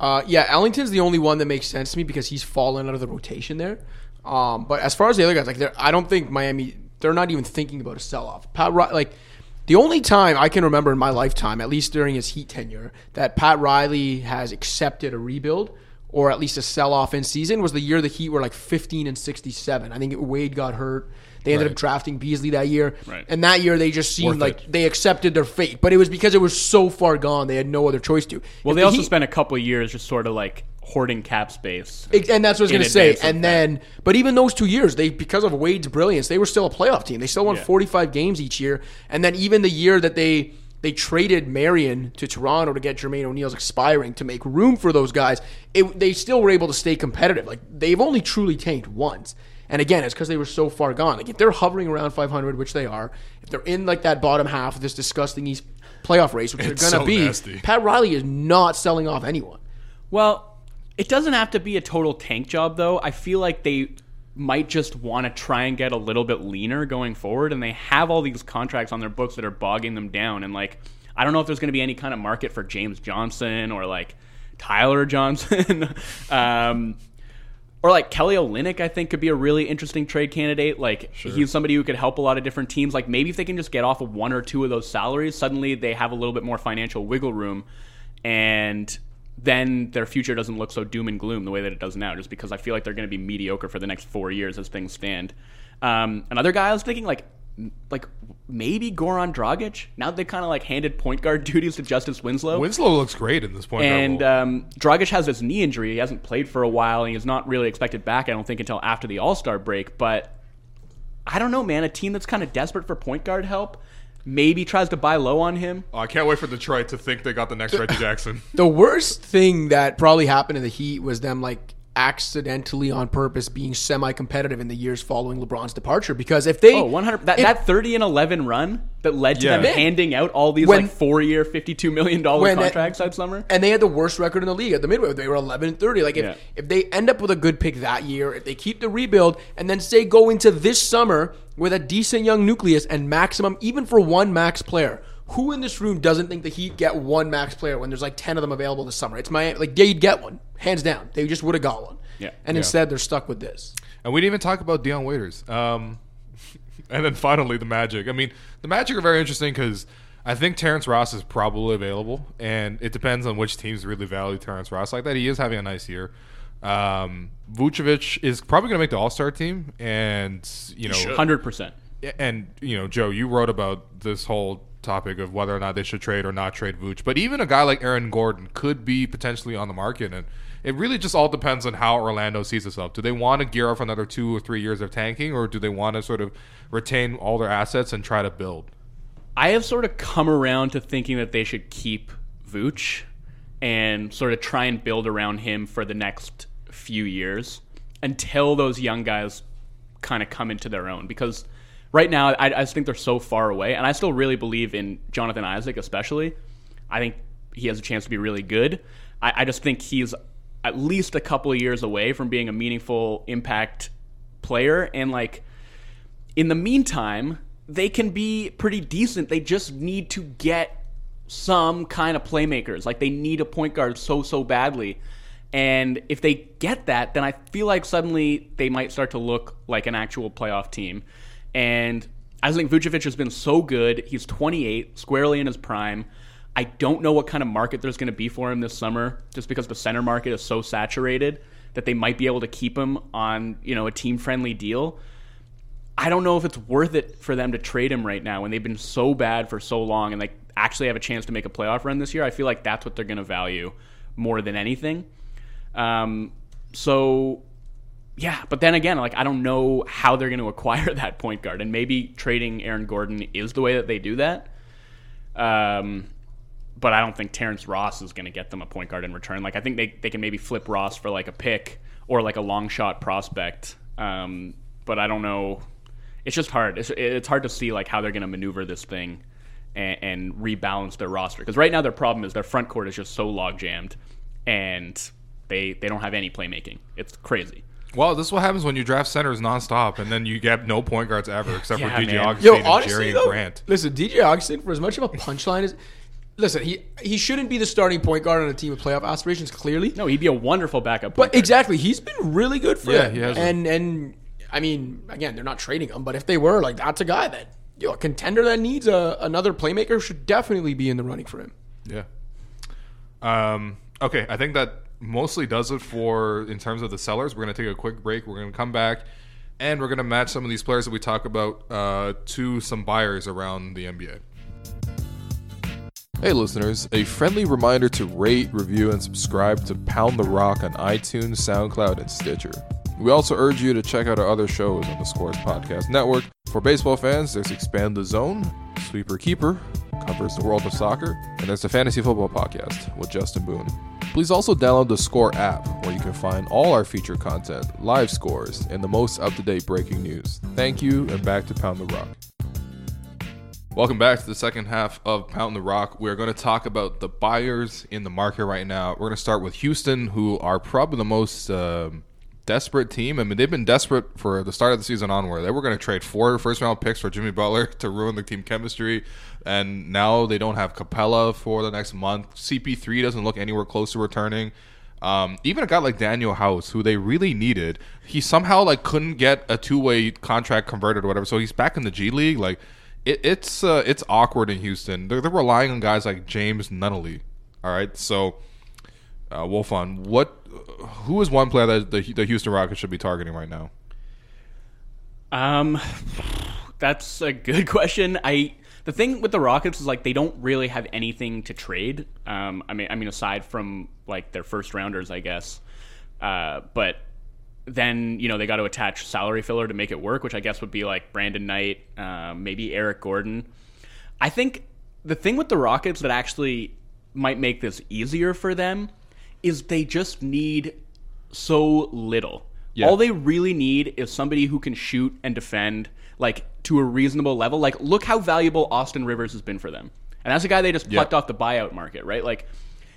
Uh, yeah, Ellington's the only one that makes sense to me because he's fallen out of the rotation there. Um, but as far as the other guys, like, I don't think Miami. They're not even thinking about a sell off. Pat, like, the only time I can remember in my lifetime, at least during his Heat tenure, that Pat Riley has accepted a rebuild or at least a sell off in season was the year the Heat were like 15 and 67. I think Wade got hurt. They ended right. up drafting Beasley that year, right. and that year they just seemed Worth like it. they accepted their fate. But it was because it was so far gone; they had no other choice to. Well, if they the also Heat, spent a couple of years just sort of like hoarding cap space, and that's what I was going to say. And then, but even those two years, they because of Wade's brilliance, they were still a playoff team. They still won yeah. 45 games each year, and then even the year that they they traded Marion to Toronto to get Jermaine O'Neal's expiring to make room for those guys. It, they still were able to stay competitive. Like they've only truly tanked once. And again, it's because they were so far gone. Like if they're hovering around 500, which they are, if they're in like that bottom half of this disgusting East playoff race, which it's they're going to so be, nasty. Pat Riley is not selling off anyone. Well, it doesn't have to be a total tank job, though. I feel like they might just want to try and get a little bit leaner going forward, and they have all these contracts on their books that are bogging them down. And like, I don't know if there's going to be any kind of market for James Johnson or like Tyler Johnson. um, or like Kelly Olynyk, I think could be a really interesting trade candidate. Like sure. he's somebody who could help a lot of different teams. Like maybe if they can just get off of one or two of those salaries, suddenly they have a little bit more financial wiggle room, and then their future doesn't look so doom and gloom the way that it does now. Just because I feel like they're going to be mediocre for the next four years as things stand. Um, another guy I was thinking like like maybe Goran Dragic. Now they kind of like handed point guard duties to Justice Winslow. Winslow looks great in this point and, um, Dragic has this knee injury. He hasn't played for a while, and he's not really expected back. I don't think until after the All Star break. But I don't know, man. A team that's kind of desperate for point guard help maybe tries to buy low on him. Oh, I can't wait for Detroit to think they got the next Reggie Jackson. The worst thing that probably happened in the Heat was them like accidentally on purpose being semi-competitive in the years following LeBron's departure because if they oh 100 that, if, that 30 and 11 run that led to yeah. them handing out all these when, like 4-year 52 million dollar contracts that summer and they had the worst record in the league at the midway they were 11 and 30 like if yeah. if they end up with a good pick that year if they keep the rebuild and then say go into this summer with a decent young nucleus and maximum even for one max player who in this room doesn't think the Heat get one max player when there's like ten of them available this summer? It's my like they'd get one hands down. They just would have got one. Yeah. And yeah. instead they're stuck with this. And we didn't even talk about Dion Waiters. Um, and then finally the Magic. I mean, the Magic are very interesting because I think Terrence Ross is probably available, and it depends on which teams really value Terrence Ross like that. He is having a nice year. Um, Vucevic is probably going to make the All Star team, and you know, hundred percent. And you know, Joe, you wrote about this whole topic of whether or not they should trade or not trade Vooch. But even a guy like Aaron Gordon could be potentially on the market, and it really just all depends on how Orlando sees itself. Do they want to gear up for another two or three years of tanking, or do they want to sort of retain all their assets and try to build? I have sort of come around to thinking that they should keep Vooch and sort of try and build around him for the next few years until those young guys kind of come into their own because right now, I, I just think they're so far away, and I still really believe in Jonathan Isaac, especially. I think he has a chance to be really good. I, I just think he's at least a couple of years away from being a meaningful impact player, and like in the meantime, they can be pretty decent. They just need to get some kind of playmakers. Like they need a point guard so so badly. And if they get that, then I feel like suddenly they might start to look like an actual playoff team. And I think Vucevic has been so good. He's 28, squarely in his prime. I don't know what kind of market there's going to be for him this summer, just because the center market is so saturated that they might be able to keep him on, you know, a team-friendly deal. I don't know if it's worth it for them to trade him right now when they've been so bad for so long and like actually have a chance to make a playoff run this year. I feel like that's what they're going to value more than anything. Um, so yeah, but then again, like I don't know how they're going to acquire that point guard, and maybe trading Aaron Gordon is the way that they do that. Um, but I don't think Terrence Ross is going to get them a point guard in return. Like I think they, they can maybe flip Ross for like a pick or like a long shot prospect. Um, but I don't know. It's just hard. It's, it's hard to see like how they're going to maneuver this thing and, and rebalance their roster because right now their problem is their front court is just so log jammed and they they don't have any playmaking. It's crazy. Well, this is what happens when you draft centers nonstop, and then you get no point guards ever, except Yeah, for DJ man. Augustin Yo, and honestly, Jerry though, Grant. listen, DJ Augustin, for as much of a punchline as, listen, he he shouldn't be the starting point guard on a team with playoff aspirations. Clearly, No, he'd be a wonderful backup. point but guard. exactly, he's been really good for Yeah, them. he has And and I mean, again, they're not trading him, but if they were, like, that's a guy that you know, a contender that needs a, another playmaker should definitely be in the running for him. Yeah. Um, okay, I think that mostly does it for in terms of the sellers. We're going to take a quick break. We're going to come back, and we're going to match some of these players that we talk about uh, to some buyers around the NBA. Hey, listeners, a friendly reminder to rate, review, and subscribe to Pound the Rock on iTunes, SoundCloud, and Stitcher. We also urge you to check out our other shows on the Scores Podcast Network. For baseball fans, there's Expand the Zone, Sweeper Keeper, covers the world of soccer, and there's the Fantasy Football Podcast with Justin Boone. Please also download the Score app, where you can find all our feature content, live scores, and the most up to date breaking news. Thank you, and back to Pound the Rock. Welcome back to the second half of Pound the Rock. We're going to talk about the buyers in the market right now. We're going to start with Houston, who are probably the most um desperate team. I mean, they've been desperate for the start of the season onward. They were going to trade four first round picks for Jimmy Butler to ruin the team chemistry, and now they don't have Capela for the next month. CP3 doesn't look anywhere close to returning. Um, even a guy like Danuel House, who they really needed, he somehow like couldn't get a two way contract converted or whatever. So he's back in the G League. Like it, it's uh, it's awkward in Houston. They're, they're relying on guys like James Nunnally. All right, so uh, Wolfond, what? Who is one player that the, the Houston Rockets should be targeting right now? Um, that's a good question. I the thing with the Rockets is like they don't really have anything to trade. Um, I mean, I mean aside from like their first rounders, I guess. Uh, but then you know they got to attach salary filler to make it work, which I guess would be like Brandon Knight, um, maybe Eric Gordon. I think the thing with the Rockets that actually might make this easier for them is they just need so little. Yeah. All they really need is somebody who can shoot and defend like to a reasonable level. Like look how valuable Austin Rivers has been for them. And that's a guy they just Yeah. plucked off the buyout market, right? Like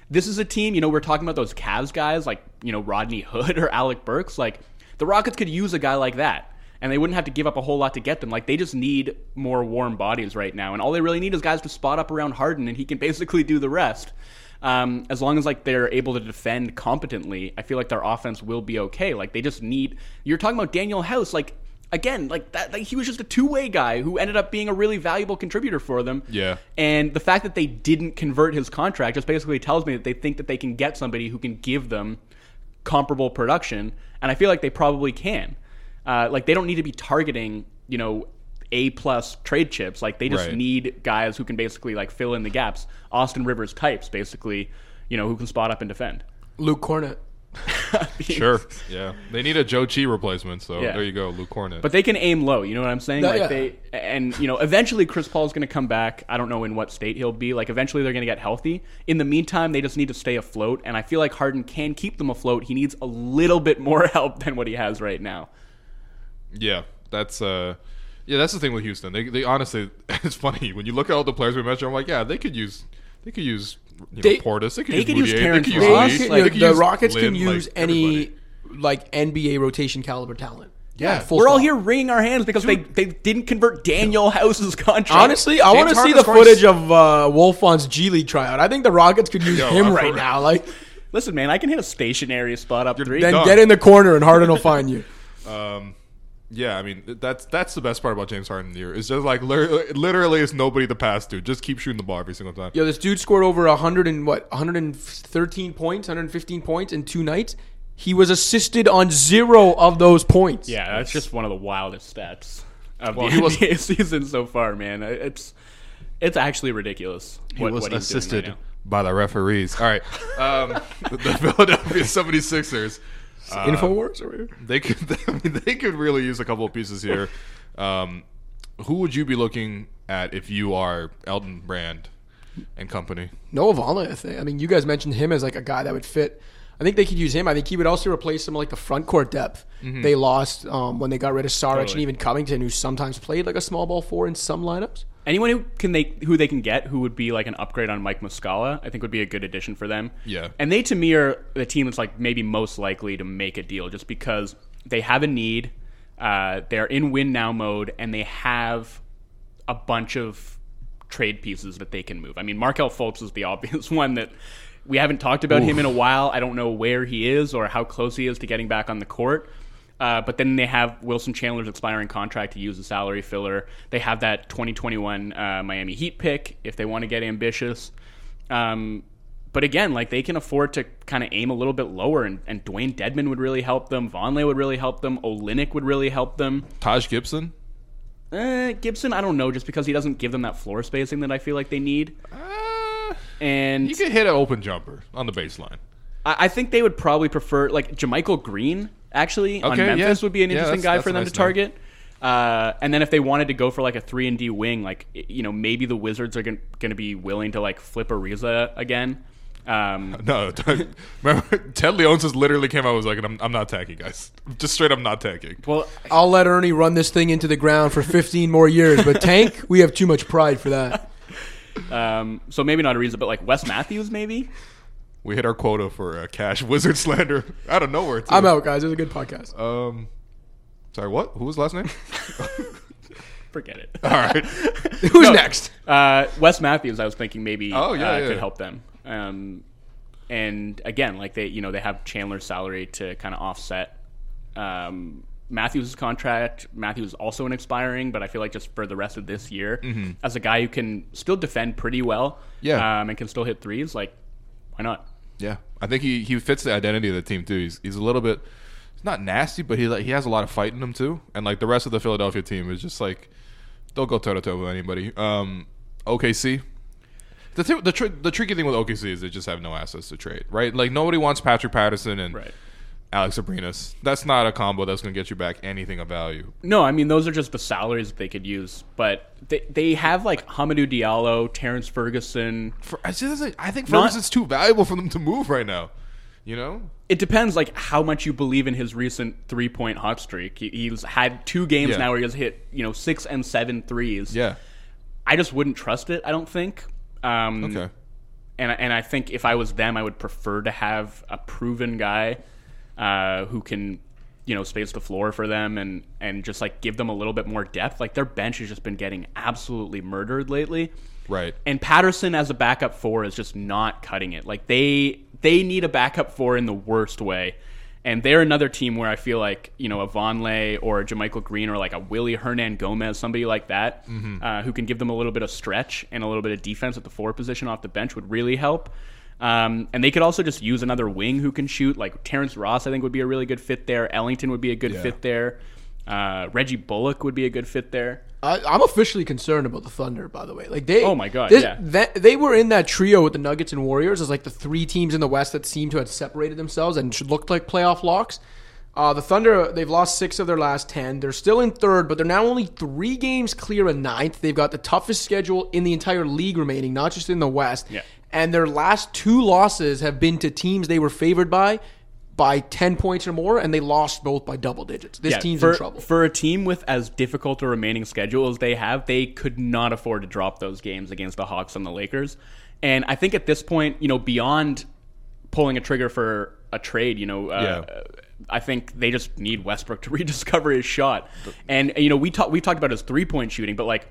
this is a team, you know, we're talking about those Cavs guys like, you know, Rodney Hood or Alec Burks. Like the Rockets could use a guy like that. And they wouldn't have to give up a whole lot to get them. Like they just need more warm bodies right now. And all they really need is guys to spot up around Harden and he can basically do the rest. Um, as long as like they're able to defend competently, I feel like their offense will be okay. Like they just need. You're talking about Danuel House, like again, like that. Like, he was just a two way guy who ended up being a really valuable contributor for them. Yeah. And the fact that they didn't convert his contract just basically tells me that they think that they can get somebody who can give them comparable production, and I feel like they probably can. Uh, like they don't need to be targeting, you know, a plus trade chips. Like they just Right. need guys who can basically like fill in the gaps. Austin Rivers types, basically, you know, who can spot up and defend. Luke Kornet. Sure. yeah. They need a Zhou Qi replacement, so Yeah. there you go, Luke Kornet. But they can aim low. You know what I'm saying? Yeah, like yeah. they and you know eventually Chris Paul's going to come back. I don't know in what state he'll be. Like eventually they're going to get healthy. In the meantime, they just need to stay afloat. And I feel like Harden can keep them afloat. He needs a little bit more help than what he has right now. Yeah, that's uh, yeah, that's the thing with Houston. They, they honestly, it's funny when you look at all the players we mentioned. I'm like, yeah, they could use, they could use, you know, They- Portis. They could they use could use Mudiay, Terrence they could use Ross, Lee, Rockets, the, use Rockets can use like, any everybody. like NBA rotation caliber talent. Yeah. full We're all here wringing our hands because they, they didn't convert Danuel House's contract. Honestly, I want to see the scoring footage s- of uh, Wolfond's G League tryout. I think the Rockets could use Yo, him I'm right for- now. Like, listen, man, I can hit a stationary spot up three. then done. get in the corner and Harden will find you. Um, yeah, I mean that's that's the best part about James Harden here. It's just like lit- literally, it's nobody to pass to. Just keep shooting the ball every single time. Yo, this dude scored over 100 and what 113 points, 115 points in two nights. He was assisted on zero of those points. Yeah, that's just one of the wildest stats of Well, the he was- NBA season so far, man. It's it's actually ridiculous. He what, was what he's doing assisted right now. by the referees. All right, um, the Philadelphia 76ers. Uh, Infowars over here. They could. I mean, they could really use a couple of pieces here. Um, who would you be looking at if you are Elton Brand and company? Noah Vonleh, I think. I mean, you guys mentioned him as like a guy that would fit. I think they could use him. I think he would also replace some of like the front court depth they lost um, when they got rid of Saric and even Covington, who sometimes played like a small ball four in some lineups. Anyone who can they who they can get who would be like an upgrade on Mike Muscala, I think would be a good addition for them. Yeah. And they to me are the team that's like maybe most likely to make a deal just because they have a need. Uh, they're in win now mode and they have a bunch of trade pieces that they can move. I mean, Markelle Fultz is the obvious one that we haven't talked about him in a while. I don't know where he is or how close he is to getting back on the court. Uh, but then they have Wilson Chandler's expiring contract to use as salary filler. They have that 2021 uh, Miami Heat pick if they want to get ambitious. Um, but again, like they can afford to kind of aim a little bit lower, and, and Dewayne Dedmon would really help them. Vonleh would really help them. Olynyk would really help them. Taj Gibson. Eh, Gibson, I don't know, just because he doesn't give them that floor spacing that I feel like they need. Uh, And you could hit an open jumper on the baseline. I, I think they would probably prefer like JaMychal Green actually on Okay, Memphis yeah. would be an Yeah, interesting that's- guy that's for a them nice to target. Uh, and then if they wanted to go for like a three and D wing, like y- you know maybe the Wizards are going to be willing to like flip Ariza again. Um, No, remember Ted Leonsis literally came out and was like, I'm, I'm not tanking, guys. Just straight up not tanking. well, I'll let Ernie run this thing into the ground for 15 more years, but Tank, we have too much pride for that. um, so maybe not Ariza, but like Wes Matthews maybe. We hit our quota for uh, cash wizard slander out of nowhere. Too. I'm out, guys. It was a good podcast. Um, sorry, what? Who was last name? Forget it. All right. Who's next? Uh, Wes Matthews, I was thinking maybe Oh, yeah, uh, yeah. could help them. Um, and again, like they, you know, they have Chandler's salary to kind of offset um, Matthews' contract. Matthews is also an expiring, but I feel like just for the rest of this year, as a guy who can still defend pretty well, Mm-hmm. Yeah. um, and can still hit threes, like why not? Yeah, I think he, he fits the identity of the team too. He's he's a little bit, he's not nasty, but he like, he has a lot of fight in him too. And like the rest of the Philadelphia team is just like they'll go toe to toe with anybody. Um, OKC. The, th- the, tr- the tricky thing with OKC is they just have no assets to trade, right? Like nobody wants Patrick Patterson and Right. Alex Abrines. That's not a combo that's going to get you back anything of value. No, I mean those are just the salaries that they could use, but they they have like Hamidou Diallo, Terrence Ferguson. For, I, just, I think Not- Ferguson's too valuable for them to move right now. You know, it depends like how much you believe in his recent three point hot streak. He, he's had two games Yeah. now where he has hit you know six and seven threes. yeah, I just wouldn't trust it. I don't think. Um, okay, And and I think if I was them, I would prefer to have a proven guy uh, who can you know space the floor for them and and just like give them a little bit more depth. Like their bench has just been getting absolutely murdered lately. right. And Patterson as a backup four is just not cutting it. Like they they need a backup four in the worst way. And they're another team where I feel like, you know, a Vonleh or a JaMychal Green or like a Willy Hernangomez, somebody like that, uh, who can give them a little bit of stretch and a little bit of defense at the four position off the bench would really help. Um, and they could also just use another wing who can shoot. Like Terrence Ross, I think would be a really good fit there. Ellington would be a good Yeah. fit there. Uh, Reggie Bullock would be a good fit there. I, I'm officially concerned about the Thunder, by the way. Like they, Oh my God, this- yeah. that, they were in that trio with the Nuggets and Warriors as like the three teams in the West that seem to have separated themselves and should look like playoff locks. Uh, the Thunder, they've lost six of their last ten. They're still in third, but they're now only three games clear of ninth. They've got the toughest schedule in the entire league remaining, not just in the West. Yeah. And their last two losses have been to teams they were favored by by ten points or more, and they lost both by double digits. This team's for, in trouble. For a team with as difficult a remaining schedule as they have, they could not afford to drop those games against the Hawks and the Lakers. And I think at this point, you know, beyond pulling a trigger for a trade, you know, uh, Yeah. I think they just need Westbrook to rediscover his shot. And you know, we talked we talked about his three point shooting, but like.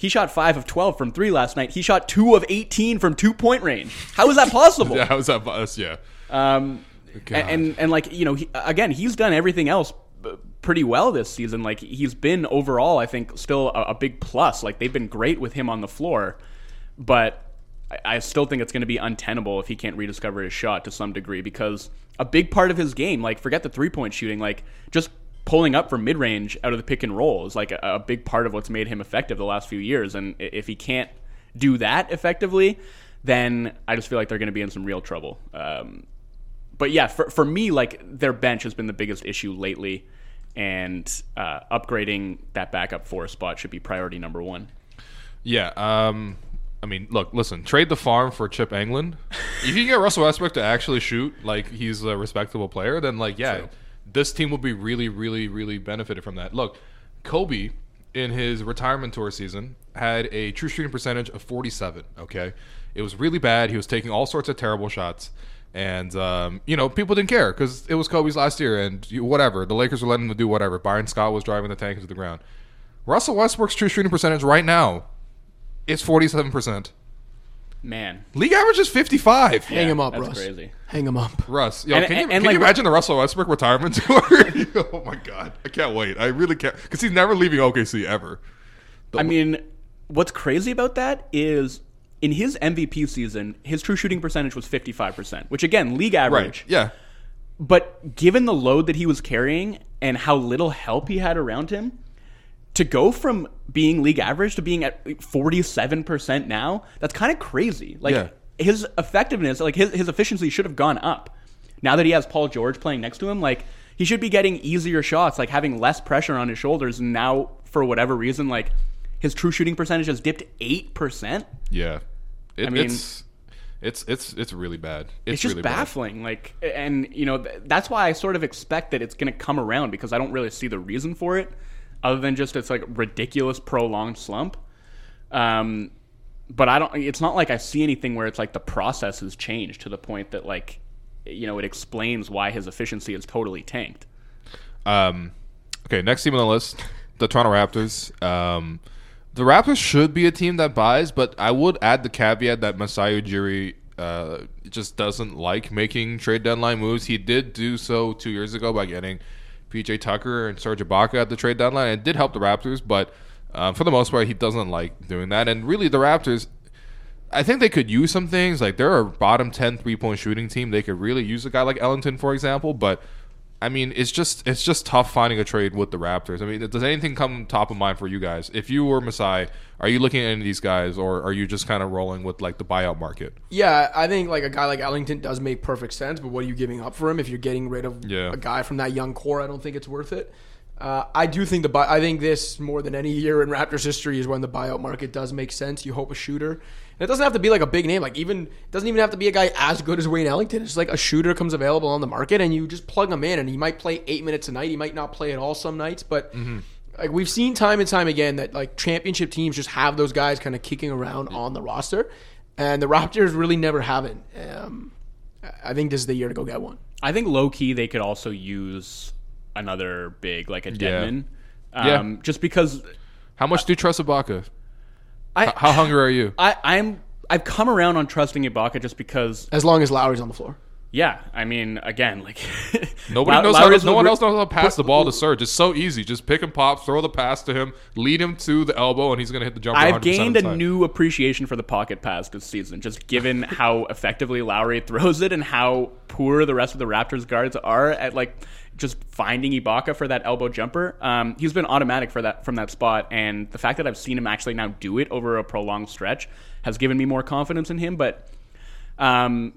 He shot five of twelve from three last night. He shot two of eighteen from two point range. How is that possible? Yeah, how's that? Us, yeah. Um, and, and and like you know, he, again, he's done everything else pretty well this season. Like he's been overall, I think, still a, a big plus. Like they've been great with him on the floor, but I, I still think it's going to be untenable if he can't rediscover his shot to some degree because a big part of his game, like forget the three point shooting, like just pulling up from mid range out of the pick and roll is like a, a big part of what's made him effective the last few years. And if he can't do that effectively, then I just feel like they're going to be in some real trouble. Um, but yeah, for for me, like their bench has been the biggest issue lately, and uh, upgrading that backup four spot should be priority number one. Yeah. Um. I mean, look, listen. Trade the farm for Chip Engelland. if you get Russell Westbrook to actually shoot like he's a respectable player, then like yeah, True. This team will be really, really, really benefited from that. Look, Kobe in his retirement tour season had a true shooting percentage of 47. Okay, it was really bad. He was taking all sorts of terrible shots. And um, you know, people didn't care because it was Kobe's last year, and whatever. The Lakers were letting him do whatever. Byron Scott was driving the tank into the ground. Russell Westbrook's true shooting percentage right now is forty-seven percent. Man, League average is fifty-five. Hang him up, that's Russ. crazy. Hang him up. Russ, yo, And- can, you, and- can and, you imagine the Russell Westbrook retirement tour? oh my god, I can't wait. I really can't because he's never leaving OKC ever. I mean, what's crazy about that is in his MVP season, his true shooting percentage was 55%, which again, league average. Yeah. But given the load that he was carrying and how little help he had around him, to go from being league average to being at 47% now, that's kind of crazy. Like Yeah. his effectiveness, like his, his efficiency should have gone up. Now that he has Paul George playing next to him, like he should be getting easier shots, like having less pressure on his shoulders. And now, for whatever reason, like his true shooting percentage has dipped 8%. Yeah. It, I mean- it's it's it's it's really bad. It's, it's just really bad. baffling like and you know th- that's why i sort of expect that it's going to come around because i don't really see the reason for it other than just it's like ridiculous prolonged slump um but i don't it's not like i see anything where it's like the process has changed to the point that like you know it explains why his efficiency is totally tanked Um, okay, next team on the list, the Toronto Raptors. Um, the Raptors should be a team that buys, but I would add the caveat that Masai Ujiri uh, just doesn't like making trade deadline moves. He did do so two years ago by getting PJ Tucker and Serge Ibaka at the trade deadline. It did help the Raptors, but um, for the most part, he doesn't like doing that. And really, the Raptors, I think they could use some things. Like they're a bottom 10 three point shooting team. They could really use a guy like Ellington, for example. But I mean, it's just it's just tough finding a trade with the Raptors. I mean, does anything come top of mind for you guys? If you were Masai, are you looking at any of these guys, or are you just kind of rolling with like the buyout market? Yeah, I think like a guy like Ellington does make perfect sense, but what are you giving up for him if you're getting rid of Yeah. a guy from that young core? I don't think it's worth it. Uh, I do think the buy- I think this more than any year in Raptors history is when the buyout market does make sense. You hope a shooter, and it doesn't have to be like a big name. Like even it doesn't even have to be a guy as good as Wayne Ellington. It's like a shooter comes available on the market, and you just plug him in, and he might play eight minutes a night. He might not play at all some nights, but like we've seen time and time again that like championship teams just have those guys kind of kicking around on the roster, and the Raptors really never haven't. Um, I think this is the year to go get one. i think low key they could also use another big like a Dedmon Yeah. um, just because How much do you trust Ibaka? I, How hungry are you? I, I'm I've come around on trusting Ibaka just because As long as Lowry's on the floor. yeah I mean again like Nobody Low- knows how. To, no one re- else knows how to pass the ball to Serge. It's so easy. Just pick and pop, throw the pass to him, lead him to the elbow, and he's gonna hit the jumper. I've gained a time. new appreciation for the pocket pass this season, just given how effectively Lowry throws it and how poor the rest of the Raptors guards are at like just finding Ibaka for that elbow jumper. Um, he's been automatic for that from that spot, and the fact that I've seen him actually now do it over a prolonged stretch has given me more confidence in him. But um,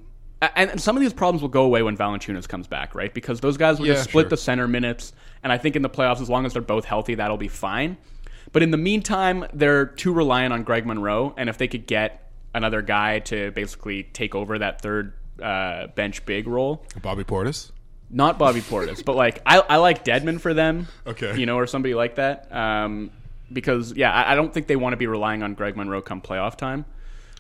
and, some of these problems will go away when Valanciunas comes back, right? Because those guys will Yeah, just split sure. the center minutes, and I think in the playoffs, as long as they're both healthy, that'll be fine. But in the meantime, they're too reliant on Greg Monroe, and if they could get another guy to basically take over that third uh, bench big role, Bobby Portis. Not Bobby Portis, but like I, I like Dedmon for them, Okay. you know, or somebody like that, um, because yeah, I, I don't think they want to be relying on Greg Monroe come playoff time.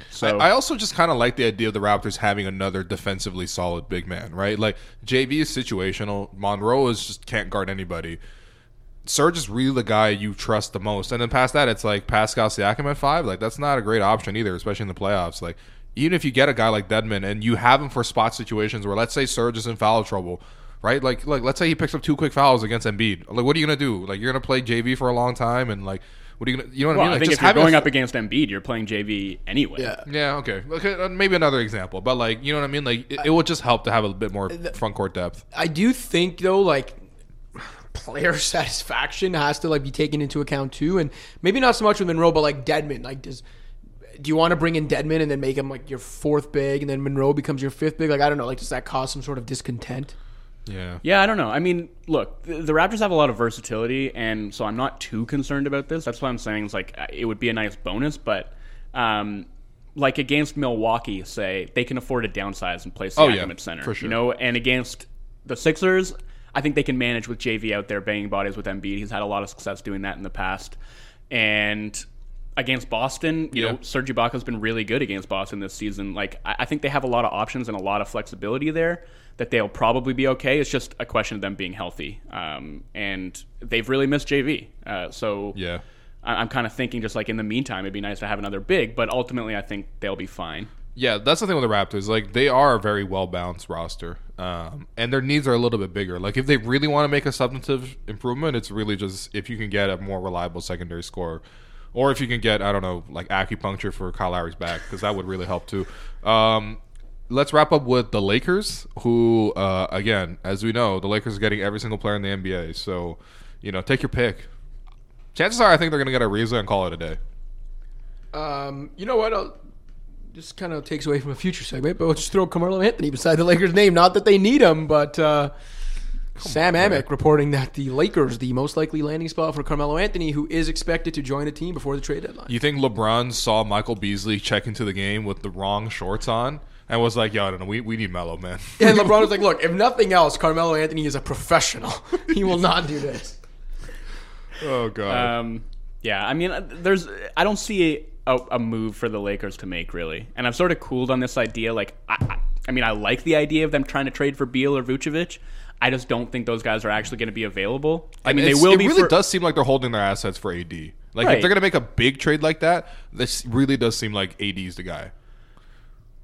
So I also just kind of like the idea of the Raptors having another defensively solid big man, right? Like JV is situational. Monroe is just can't guard anybody. Serge is really the guy you trust the most, and then past that, it's like Pascal Siakam at five. Like that's not a great option either, especially in the playoffs. Like even if you get a guy like Dedmon and you have him for spot situations where let's say Serge is in foul trouble, right? Like like let's say he picks up two quick fouls against Embiid. Like what are you gonna do? Like you're gonna play JV for a long time and like what are you gonna you know what well, I mean? I Like think just if you're having a going up against Embiid, you're playing JV anyway. Yeah. yeah, okay. Okay, uh, maybe another example, but like you know what I mean. Like it, it would just help to have a bit more front court depth. I do think though, like player satisfaction has to like be taken into account too, and maybe not so much with Monroe, but like Dedmon. Like, does do you want to bring in Dedmon and then make him like your fourth big, and then Monroe becomes your fifth big? Like I don't know. Like does that cause some sort of discontent? Yeah. Yeah, I don't know. I mean, look, the, the Raptors have a lot of versatility, and so I'm not too concerned about this. That's why I'm saying it's like uh, it would be a nice bonus, but um, like against Milwaukee, say they can afford to downsize and play Siakam Oh, yeah, at center, for sure. you know, and against the Sixers, I think they can manage with JV out there banging bodies with Embiid. He's had a lot of success doing that in the past, and against Boston, you Yeah. know, Serge Ibaka's been really good against Boston this season. Like, I, I think they have a lot of options and a lot of flexibility there that they'll probably be okay. It's just a question of them being healthy. Um, and they've really missed JV. Uh, so Yeah. I, I'm kind of thinking just like in the meantime, it'd be nice to have another big, but ultimately I think they'll be fine. Yeah, that's the thing with the Raptors. Like they are a very well balanced roster, um, and their needs are a little bit bigger. Like if they really want to make a substantive improvement, it's really just if you can get a more reliable secondary scorer, or if you can get I don't know like acupuncture for Kyle Lowry's back because that would really help too. Um, let's wrap up with the Lakers, who uh, again, as we know, the Lakers are getting every single player in the NBA. So you know, take your pick. Chances are, I think they're going to get a Ariza and call it a day. Um, you know what? I'll, this kind of takes away from a future segment, but we'll just throw Carmelo Anthony beside the Lakers' name. Not that they need him, but uh, Sam Amick reporting that the Lakers, the most likely landing spot for Carmelo Anthony, who is expected to join a team before the trade deadline. You think LeBron saw Michael Beasley check into the game with the wrong shorts on and was like, "Yo, I don't know, we, we need Melo, man." And LeBron was like, "Look, if nothing else, Carmelo Anthony is a professional. he will not do this." oh god. Um, yeah, I mean, there's I don't see a, a move for the Lakers to make really, and I've sort of cooled on this idea. Like, I, I, I mean, I like the idea of them trying to trade for Beal or Vucevic. I just don't think those guys are actually going to be available. I mean, they It's- will it be. really for, does seem like they're holding their assets for AD. Like Right. if they're gonna make a big trade like that, this really does seem like AD's the guy.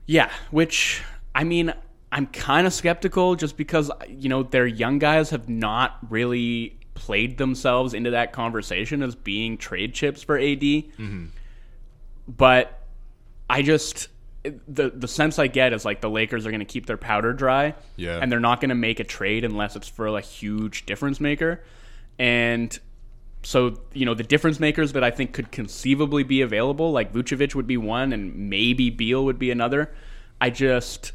Yeah, which I mean, I'm kind of skeptical just because you know their young guys have not really played themselves into that conversation as being trade chips for AD. Mm-hmm. But I just the the sense I get is like the Lakers are going to keep their powder dry, Yeah. and they're not going to make a trade unless it's for a huge difference maker, and so you know the difference makers that I think could conceivably be available, like Vucevic would be one, and maybe Beal would be another. I just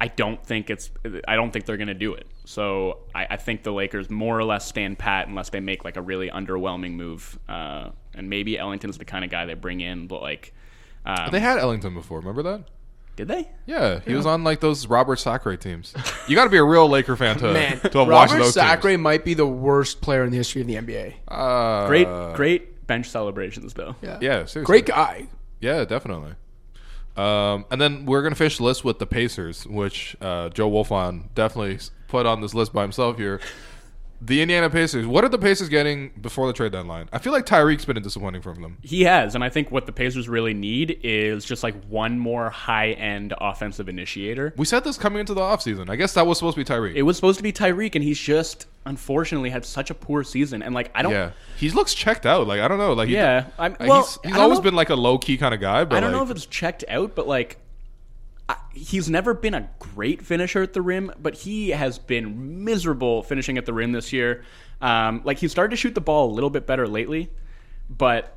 I don't think it's I don't think they're going to do it. So I, I think the Lakers more or less stand pat unless they make like a really underwhelming move. Uh, and maybe Ellington's the kind of guy they bring in, but like, um, They had Ellington before, remember that? Did they? Yeah, he was on like those Robert Sacre teams. You got to be a real Laker fan to Man, to have watched Robert those Sacre teams. might be the worst player in the history of the NBA. Uh, Great, great bench celebrations though. Yeah, Yeah, seriously. great guy. Yeah, definitely. Um, and then we're gonna finish the list with the Pacers, which uh, Joe Wolfond definitely put on this list by himself here. The Indiana Pacers. What are the Pacers getting before the trade deadline? I feel like Tyreke's been disappointing from them. He has, and I think what the Pacers really need is just like one more high end offensive initiator. We said this coming into the offseason. I guess that was supposed to be Tyreke. It was supposed to be Tyreke, and he's just unfortunately had such a poor season. And like I don't, yeah, he looks checked out. Like I don't know. Like he- Yeah, I'm- well, he's, he's always know- been like a low key kind of guy. But I don't like, know if it's checked out, but like he's never been a great finisher at the rim, but he has been miserable finishing at the rim this year. Um, like he started to shoot the ball a little bit better lately, but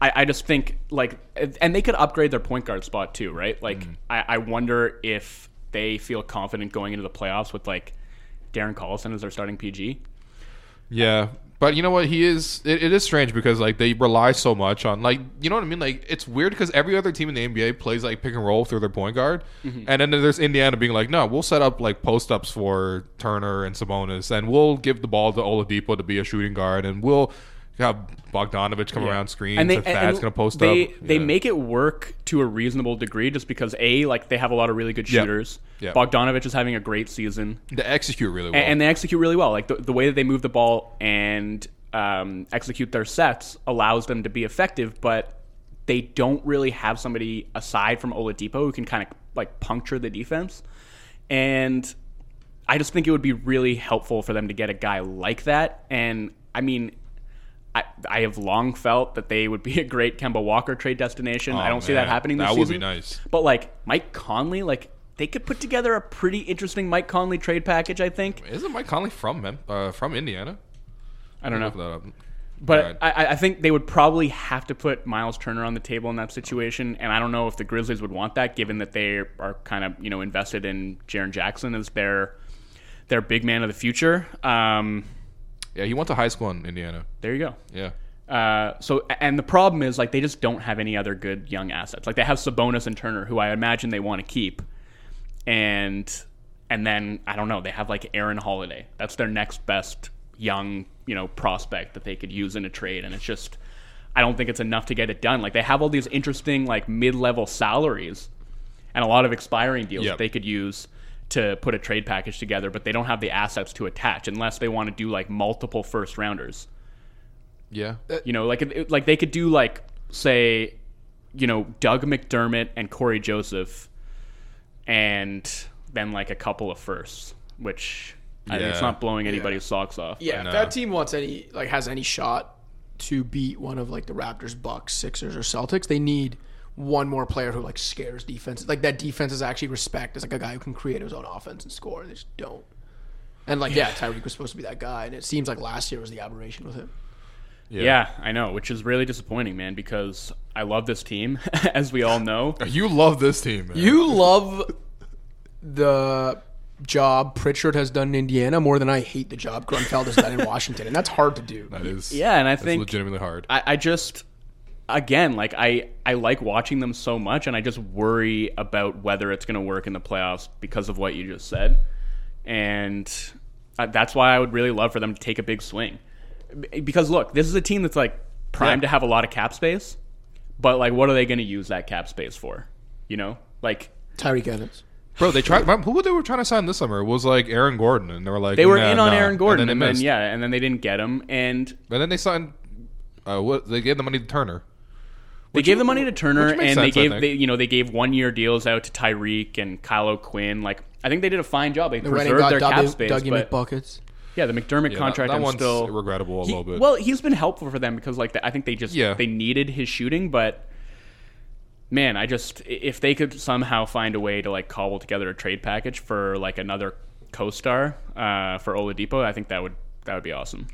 I, I just think like, and they could upgrade their point guard spot too, right? Like Mm-hmm. I, I wonder if they feel confident going into the playoffs with like Darren Collison as their starting PG. Yeah, but you know what? He is. It, it is strange because like they rely so much on like you know what I mean. Like it's weird because every other team in the NBA plays like pick and roll through their point guard, Mm-hmm. and then there's Indiana being like, no, we'll set up like post ups for Turner and Sabonis, and we'll give the ball to Oladipo to be a shooting guard, and we'll have Bogdanovic come around screens, and, Thad's gonna post they, up. They Yeah. make it work to a reasonable degree, just because a like they have a lot of really good Yep. shooters. Yep. Bogdanovic is having a great season, they execute really well. and, and they execute really well. Like the, the way that they move the ball and um, execute their sets allows them to be effective, but they don't really have somebody aside from Oladipo who can kind of like puncture the defense. And I just think it would be really helpful for them to get a guy like that. And I mean, I, I have long felt that they would be a great Kemba Walker trade destination. I don't see that man. happening this That would be nice. But like Mike Conley, like they could put together a pretty interesting Mike Conley trade package. I think. Isn't Mike Conley from Mem- uh, from Indiana? I don't know. That. But Right. I, I think they would probably have to put Miles Turner on the table in that situation, and I don't know if the Grizzlies would want that, given that they are kind of you know invested in Jaren Jackson as their their big man of the future. Um, Yeah, he went to high school in Indiana. there you go. Yeah. Uh, so and the problem is like they just don't have any other good young assets. Like they have Sabonis and Turner, who I imagine they want to keep, and and then I don't know. They have like Aaron Holiday. That's their next best young you know prospect that they could use in a trade, and it's just I don't think it's enough to get it done. Like they have all these interesting like mid level salaries and a lot of expiring deals Yep. that they could use to put a trade package together, but they don't have the assets to attach unless they want to do like multiple first rounders. Yeah. Uh, you know, like like they could do like say, you know, Doug McDermott and Cory Joseph, and then like a couple of firsts, which I think it's not blowing anybody's socks off. Yeah, know. if that team wants any like has any shot to beat one of like the Raptors, Bucks, Sixers, or Celtics, they need one more player who like scares defense. Like that defense is actually respect as like a guy who can create his own offense and score. And they just don't. And like yeah, Tyreke was supposed to be that guy, and it seems like last year was the aberration with him. Yeah. I know, which is really disappointing, man, because I love this team, as we all know. You love this team, man. You love the job Pritchard has done in Indiana more than I hate the job Grunfeld has done in Washington, and that's hard to do. that is Yeah, and I that's think legitimately hard. I, I just again like I I like watching them so much, and I just worry about whether it's going to work in the playoffs because of what you just said, and uh, that's why I would really love for them to take a big swing. Because look, this is a team that's like primed to have a lot of cap space, but like, what are they going to use that cap space for? You know, like Tyreke Evans. Bro, they tried. Who they were trying to sign this summer was like Aaron Gordon, and they were like they were nah, in on nah. Aaron Gordon, and and then, then, they yeah, and then they didn't get him, and and then they signed. Uh, what they gave the money to Turner. They gave the money to Turner, and they sense, I gave they, you know they gave one year deals out to Tyreke and Kyle O'Quinn. Like I think they did a fine job. They They preserved got their cap space, Dougie but McBuckets. yeah, the McDermott Yeah, contract that, that I'm one's still regrettable a he- little bit. well. He's been helpful for them because like I think they just Yeah. they needed his shooting, but man, I just if they could somehow find a way to like cobble together a trade package for like another co-star uh, for Oladipo, I think that would that would be awesome.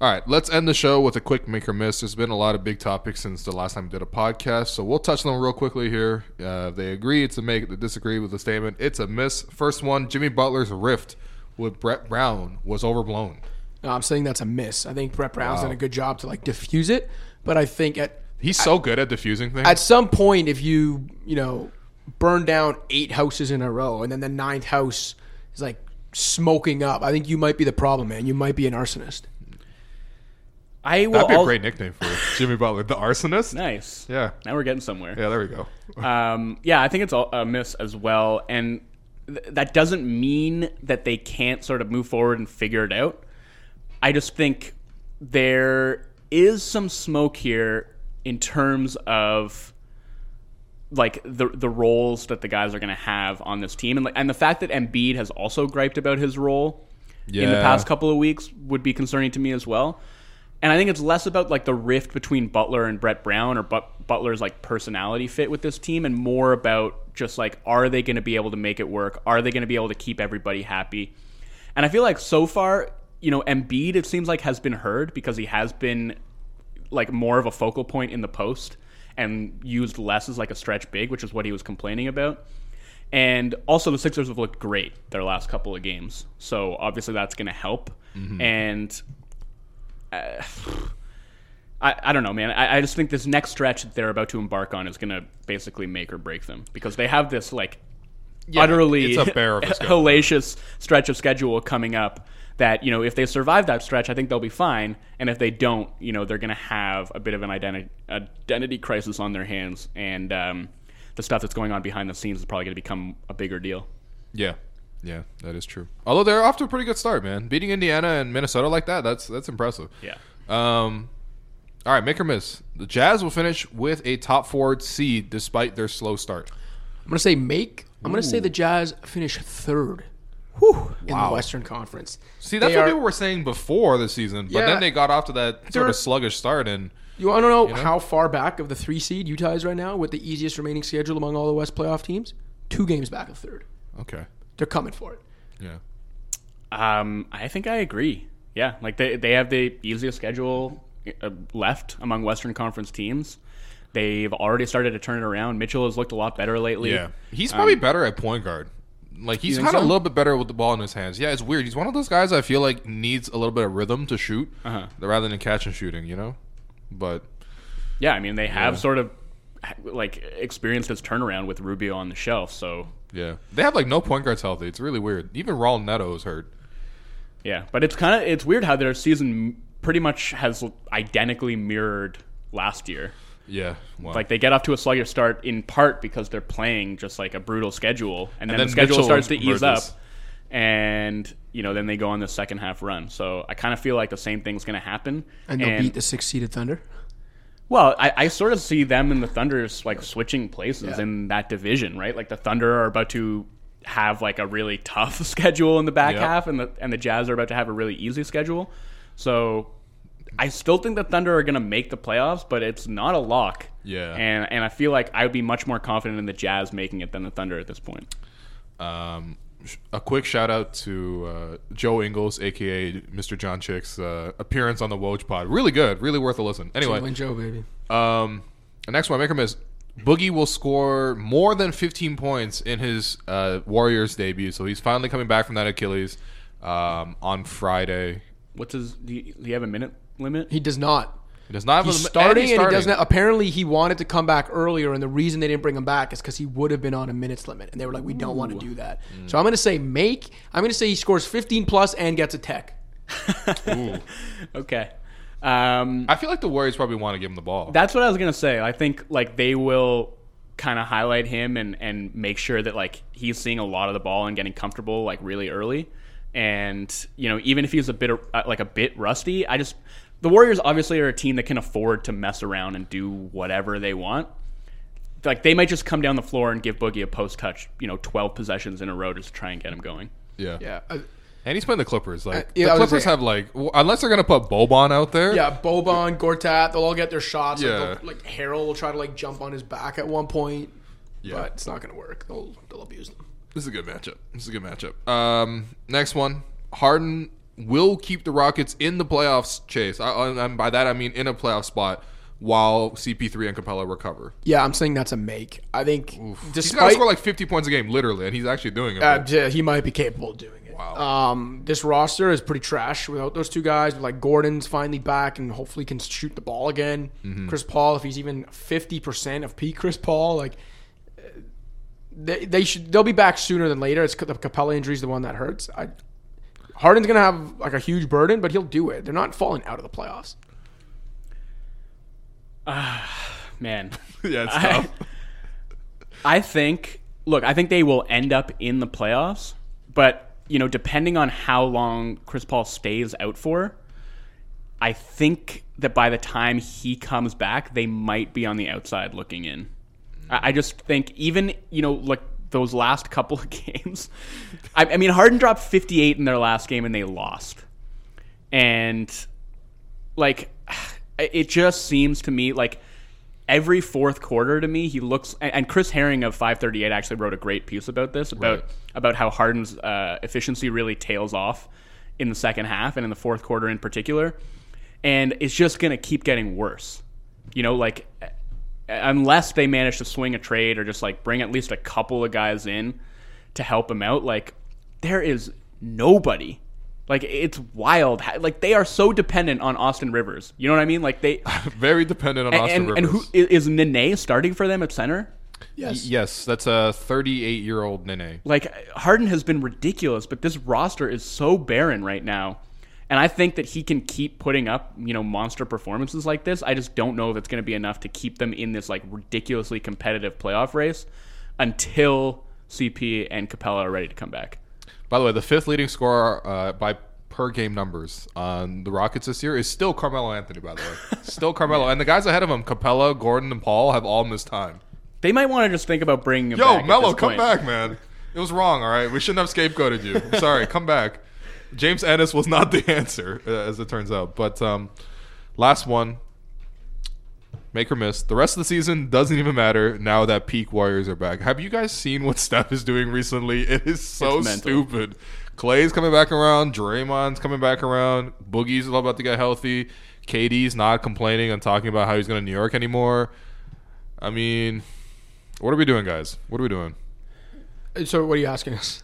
All right, let's end the show with a quick make or miss. There's been a lot of big topics since the last time we did a podcast, so we'll touch on them real quickly here. Uh, they agree, it's a make. They disagree with the statement. It's a miss. First one: Jimmy Butler's rift with Brett Brown was overblown. No, I'm saying that's a miss. I think Brett Brown's Wow. done a good job to like diffuse it, but I think at He's so good at diffusing things. at some point, if you you know burn down eight houses in a row, and then the ninth house is like smoking up, I think you might be the problem, man. You might be an arsonist. I will. That'd be a al- great nickname for Jimmy Butler, the arsonist. Nice. Yeah, Now we're getting somewhere. yeah. There we go. Um, yeah, I think it's a miss as well, and th- that doesn't mean that they can't sort of move forward and figure it out. I just think there is some smoke here in terms of like the the roles that the guys are going to have on this team, and like, and the fact that Embiid has also griped about his role in the past couple of weeks would be concerning to me as well. And I think it's less about like the rift between Butler and Brett Brown or but- Butler's like personality fit with this team and more about just like are they going to be able to make it work? Are they going to be able to keep everybody happy? And I feel like so far, you know, Embiid it seems like has been heard because he has been like more of a focal point in the post and used less as like a stretch big, which is what he was complaining about. And also, the Sixers have looked great their last couple of games, so obviously that's going to help. And uh, I, I don't know, man. I, I just think this next stretch that they're about to embark on is going to basically make or break them because they have this like utterly it's a bear of a hellacious stretch of schedule coming up. That you know, if they survive that stretch, I think they'll be fine. And if they don't, you know, they're going to have a bit of an identity identity crisis on their hands, and um, the stuff that's going on behind the scenes is probably going to become a bigger deal. Yeah, yeah, that is true. Although they're off to a pretty good start, man. Beating Indiana and Minnesota like that, that's that's impressive. Yeah. Um, all right, make or miss. The Jazz will finish with a top four seed despite their slow start. I'm gonna say make. I'm gonna say the Jazz finish third. Whew, in the Western Conference. See, that's They what are- people were saying before the season, but Yeah. then they got off to that sort of sluggish start, and You want to know, know? how far back of the three seed Utah is right now with the easiest remaining schedule among all the West playoff teams? Two games back of third. okay, They're coming for it. yeah, Um, I think I agree. Yeah, like they they have the easiest schedule uh, left among Western Conference teams. They've already started to turn it around. Mitchell has looked a lot better lately. Yeah, he's probably better at point guard. Like he's think kind of so? a little bit better with the ball in his hands. Yeah, it's weird. He's one of those guys I feel like needs a little bit of rhythm to shoot, Uh-huh. rather than catch and shooting. You know, but Yeah, I mean they have Yeah. sort of like experienced this turnaround with Rubio on the shelf. So yeah, they have like no point guards healthy. It's really weird. Even Raul Neto is hurt. yeah, but it's kind of it's weird how their season pretty much has identically mirrored last year. Yeah, well, Like they get off to a sluggish start in part because they're playing just like a brutal schedule, and, then, then the schedule Mitchell starts to ease up, and you know then they go on the second half run. So I kind of feel like the same thing's going to happen. And they'll beat the six seeded Thunder. Well, I, I sort of see them and the Thunders like switching places Yeah. in that division, right? Like the Thunder are about to have like a really tough schedule in the back Yep. half, and the and the Jazz are about to have a really easy schedule. So I still think the Thunder are going to make the playoffs, but it's not a lock. Yeah. and and I feel like I would be much more confident in the Jazz making it than the Thunder at this point. Um, a quick shout out to uh, Joe Ingles, aka Mr. John Chick's uh, appearance on the Woj Pod. Really good, really worth a listen. Anyway, Win Joe, baby. Um, the next one, make or miss. Boogie will score more than 15 points in his uh, Warriors debut, so he's finally coming back from that Achilles um, on Friday. What's his? Do you, do you have a minute limit? He does not. He does not have He's a, starting and and, he doesn't. starting. Apparently, he wanted to come back earlier, and the reason they didn't bring him back is because he would have been on a minutes limit, and they were like, "We don't want to do that." Mm. So I'm going to say make. I'm going to say he scores 15 plus and gets a tech. Okay. Um, I feel like the Warriors probably want to give him the ball. That's what I was gonna say. I think like they will kind of highlight him and and make sure that like he's seeing a lot of the ball and getting comfortable like really early. And you know, even if he's a bit uh, like a bit rusty, I just the Warriors obviously are a team that can afford to mess around and do whatever they want. Like they might just come down the floor and give Boogie a post touch, you know, twelve possessions in a row just to try and get him going. yeah. Yeah. Uh, And he's playing the Clippers. Like Uh, yeah, the Clippers gonna have like w- unless they're gonna put Boban out there. yeah, Boban, Gortat, they'll all get their shots. Yeah. they'll- like Harrell will try to like jump on his back at one point, Yeah. but it's not going to work. They'll they'll abuse them. This is a good matchup. This is a good matchup. Um, next one, Harden will keep the Rockets in the playoffs chase. I, and by that I mean in a playoff spot while CP3 and Capela recover. Yeah, I'm saying that's a make. I think He's got to score like 50 points a game, literally, and he's actually doing it. Uh, yeah, he might be capable of doing it. Wow. Um, this roster is pretty trash without those two guys. Like Gordon's finally back and hopefully can shoot the ball again. Mm-hmm. Chris Paul, if he's even fifty percent of peak Chris Paul, like they, they should they'll be back sooner than later. It's the Capela injury is the one that hurts. I, Harden's gonna have like a huge burden, but he'll do it. They're not falling out of the playoffs. Ah, man, yeah, it's I, tough. I think. Look, I think they will end up in the playoffs, but you know, depending on how long Chris Paul stays out for, I think that by the time he comes back, they might be on the outside looking in. I, I just think even you know, like those last couple of games. I, I mean, Harden dropped 58 in their last game and they lost, and like it just seems to me like every fourth quarter to me he looks and- chris herring of 538 actually wrote a great piece about this about Right. about how harden's uh, efficiency really tails off in the second half and in the fourth quarter in particular and it's just going to keep getting worse you know like unless they manage to swing a trade or just like bring at least a couple of guys in to help him out like there is nobody like it's wild like they are so dependent on austin rivers you know what i mean like they Very dependent on Austin and, Rivers. and who is is Nene starting for them at center? Yes. yes, that's a 38 year old Nene. Like Harden has been ridiculous, but this roster is so barren right now. And I think that he can keep putting up, you know, monster performances like this. I just don't know if it's going to be enough to keep them in this like ridiculously competitive playoff race until CP and Capela are ready to come back. By the way, the fifth leading scorer uh, by per game numbers on the Rockets this year is still Carmelo Anthony. By the way, still Carmelo, and the guys ahead of him, Capela, Gordon, and Paul, have all missed time. They might want to just think about bringing him Yo, Melo, come point. back, man. It was wrong. All right, we shouldn't have scapegoated you. I'm sorry, come back. James Ennis was not the answer, uh, as it turns out. But um, last one, make or miss. The rest of the season doesn't even matter now that peak Warriors are back. Have you guys seen what Steph is doing recently? It is so It's mental. stupid. Clay's coming back around. Draymond's coming back around. Boogie's about to get healthy. KD's not complaining and talking about how he's going to New York anymore. I mean, what are we doing, guys? What are we doing? So what are you asking us?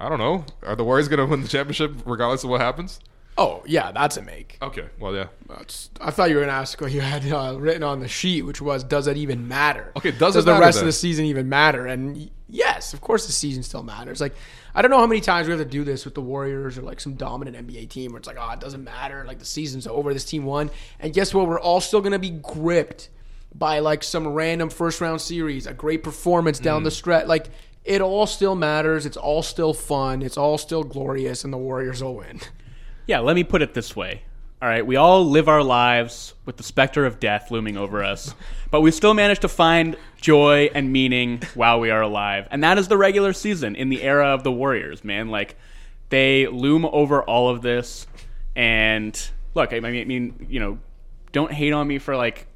I don't know. Are the Warriors going to win the championship regardless of what happens? Oh yeah, that's a make. Okay. Well, yeah. That's, I thought you were gonna ask what you had uh, written on the sheet, which was, "Does it even matter?" Okay, does it the rest then? of the season even matter? And yes, of course, the season still matters. Like I don't know how many times we have to do this with the Warriors or like some dominant NBA team where it's like, oh, it doesn't matter. Like the season's over. This team won, and guess what? We're all still gonna be gripped by like some random first round series, a great performance down Mm. the stretch. Like it all still matters. It's all still fun. It's all still glorious, and the Warriors will win. Yeah, let me put it this way. All right, we all live our lives with the specter of death looming over us, but we still manage to find joy and meaning while we are alive. And that is the regular season in the era of the Warriors, man. Like, they loom over all of this. And look, I mean, I mean, you know, don't hate on me for like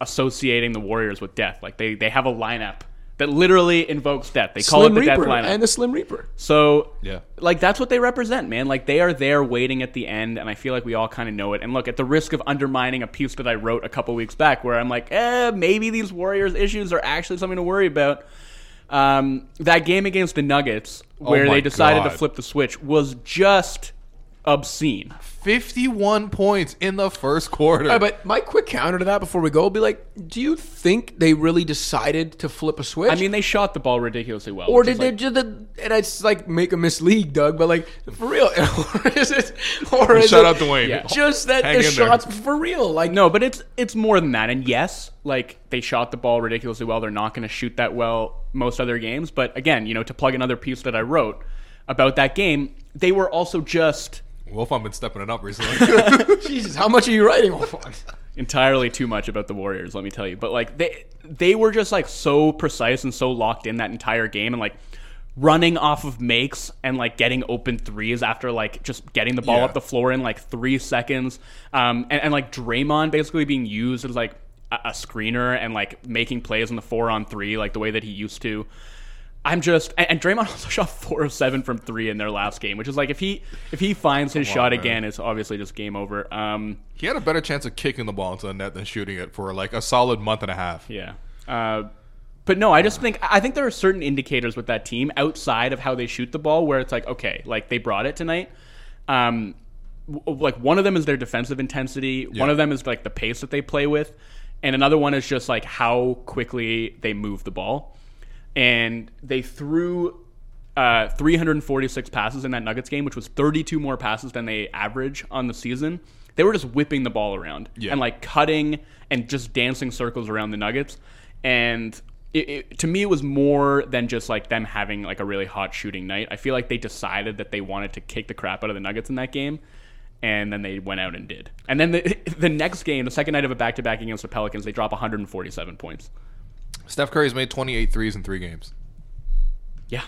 associating the Warriors with death. Like, they, they have a lineup that literally invokes death. They call Slim it the Reaper death lineup. and the Slim Reaper. So Yeah. like that's what they represent, man. Like they are there waiting at the end, and I feel like we all kind of know it. And look, at the risk of undermining a piece that I wrote a couple weeks back, where I'm like, eh, maybe these Warriors issues are actually something to worry about. Um, that game against the Nuggets, where my they decided to flip the switch, was just obscene. 51 points in the first quarter. Uh, but my quick counter to that before we go will be like, do you think they really decided to flip a switch? I mean, they shot the ball ridiculously well. or did they like- just and it's like make a mislead, Doug? But like for real, or is it? Or is Shout it out to Wayne. Yeah. Just that Hang the in there. shots for real, like No, but it's it's more than that. And yes, like they shot the ball ridiculously well. They're not going to shoot that well most other games. But again, you know, to plug another piece that I wrote about that game, they were also just Wolf, I've been stepping it up recently. Jesus, how much are you writing on? entirely too much about the Warriors, let me tell you. But like they they were just like so precise and so locked in that entire game and like running off of makes and like getting open threes after like just getting the ball Yeah. up the floor in like three seconds. Um and, and like Draymond basically being used as like a, a screener and like making plays in the four on three like the way that he used to. I'm just and, and Draymond also shot four of seven from three in their last game, which is like if he if he finds his shot man. again, it's obviously just game over. Um he had a better chance of kicking the ball into the net than shooting it for like a solid month and a half. Yeah. Uh, but no, I just think I think there are certain indicators with that team outside of how they shoot the ball where it's like okay, like they brought it tonight. Um, w- like one of them is their defensive intensity. One of them is like the pace that they play with, and another one is just like how quickly they move the ball. And they threw uh, 346 passes in that Nuggets game, which was 32 more passes than they average on the season. They were just whipping the ball around Yeah. and like cutting and just dancing circles around the Nuggets. And it, it, to me, it was more than just like them having like a really hot shooting night. I feel like they decided that they wanted to kick the crap out of the Nuggets in that game. And then they went out and did. And then the, the next game, the second night of a back to back against the Pelicans, they drop 147 points. Steph Curry's made 28 threes in three games. Yeah.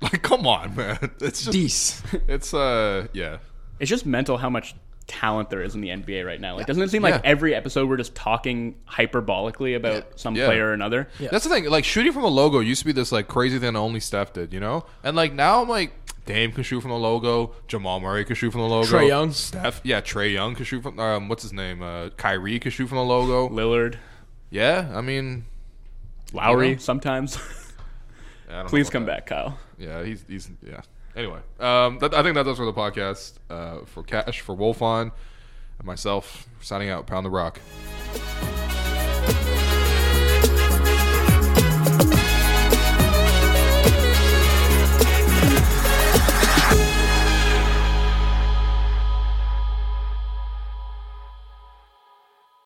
Like, come on, man. It's just, Deece. it's, uh, yeah. It's just mental how much talent there is in the NBA right now. Like, doesn't it seem like Yeah. every episode we're just talking hyperbolically about some Yeah. player or another? That's the thing. Like, shooting from a logo used to be this, like, crazy thing only Steph did, you know? And, like, now I'm like, Dame can shoot from the logo. Jamal Murray can shoot from the logo. Trae Young. Steph. Yeah, Trae Young can shoot from, um, what's his name? Uh, Kyrie can shoot from the logo. Lillard, Yeah, I mean, Lowry, sometimes. I don't know Please come that. back, Kyle. Yeah, he's he's yeah. Anyway, um, that, I think that does for the podcast. Uh, for Cash, for Wolfond, and myself, signing out. Pound the rock.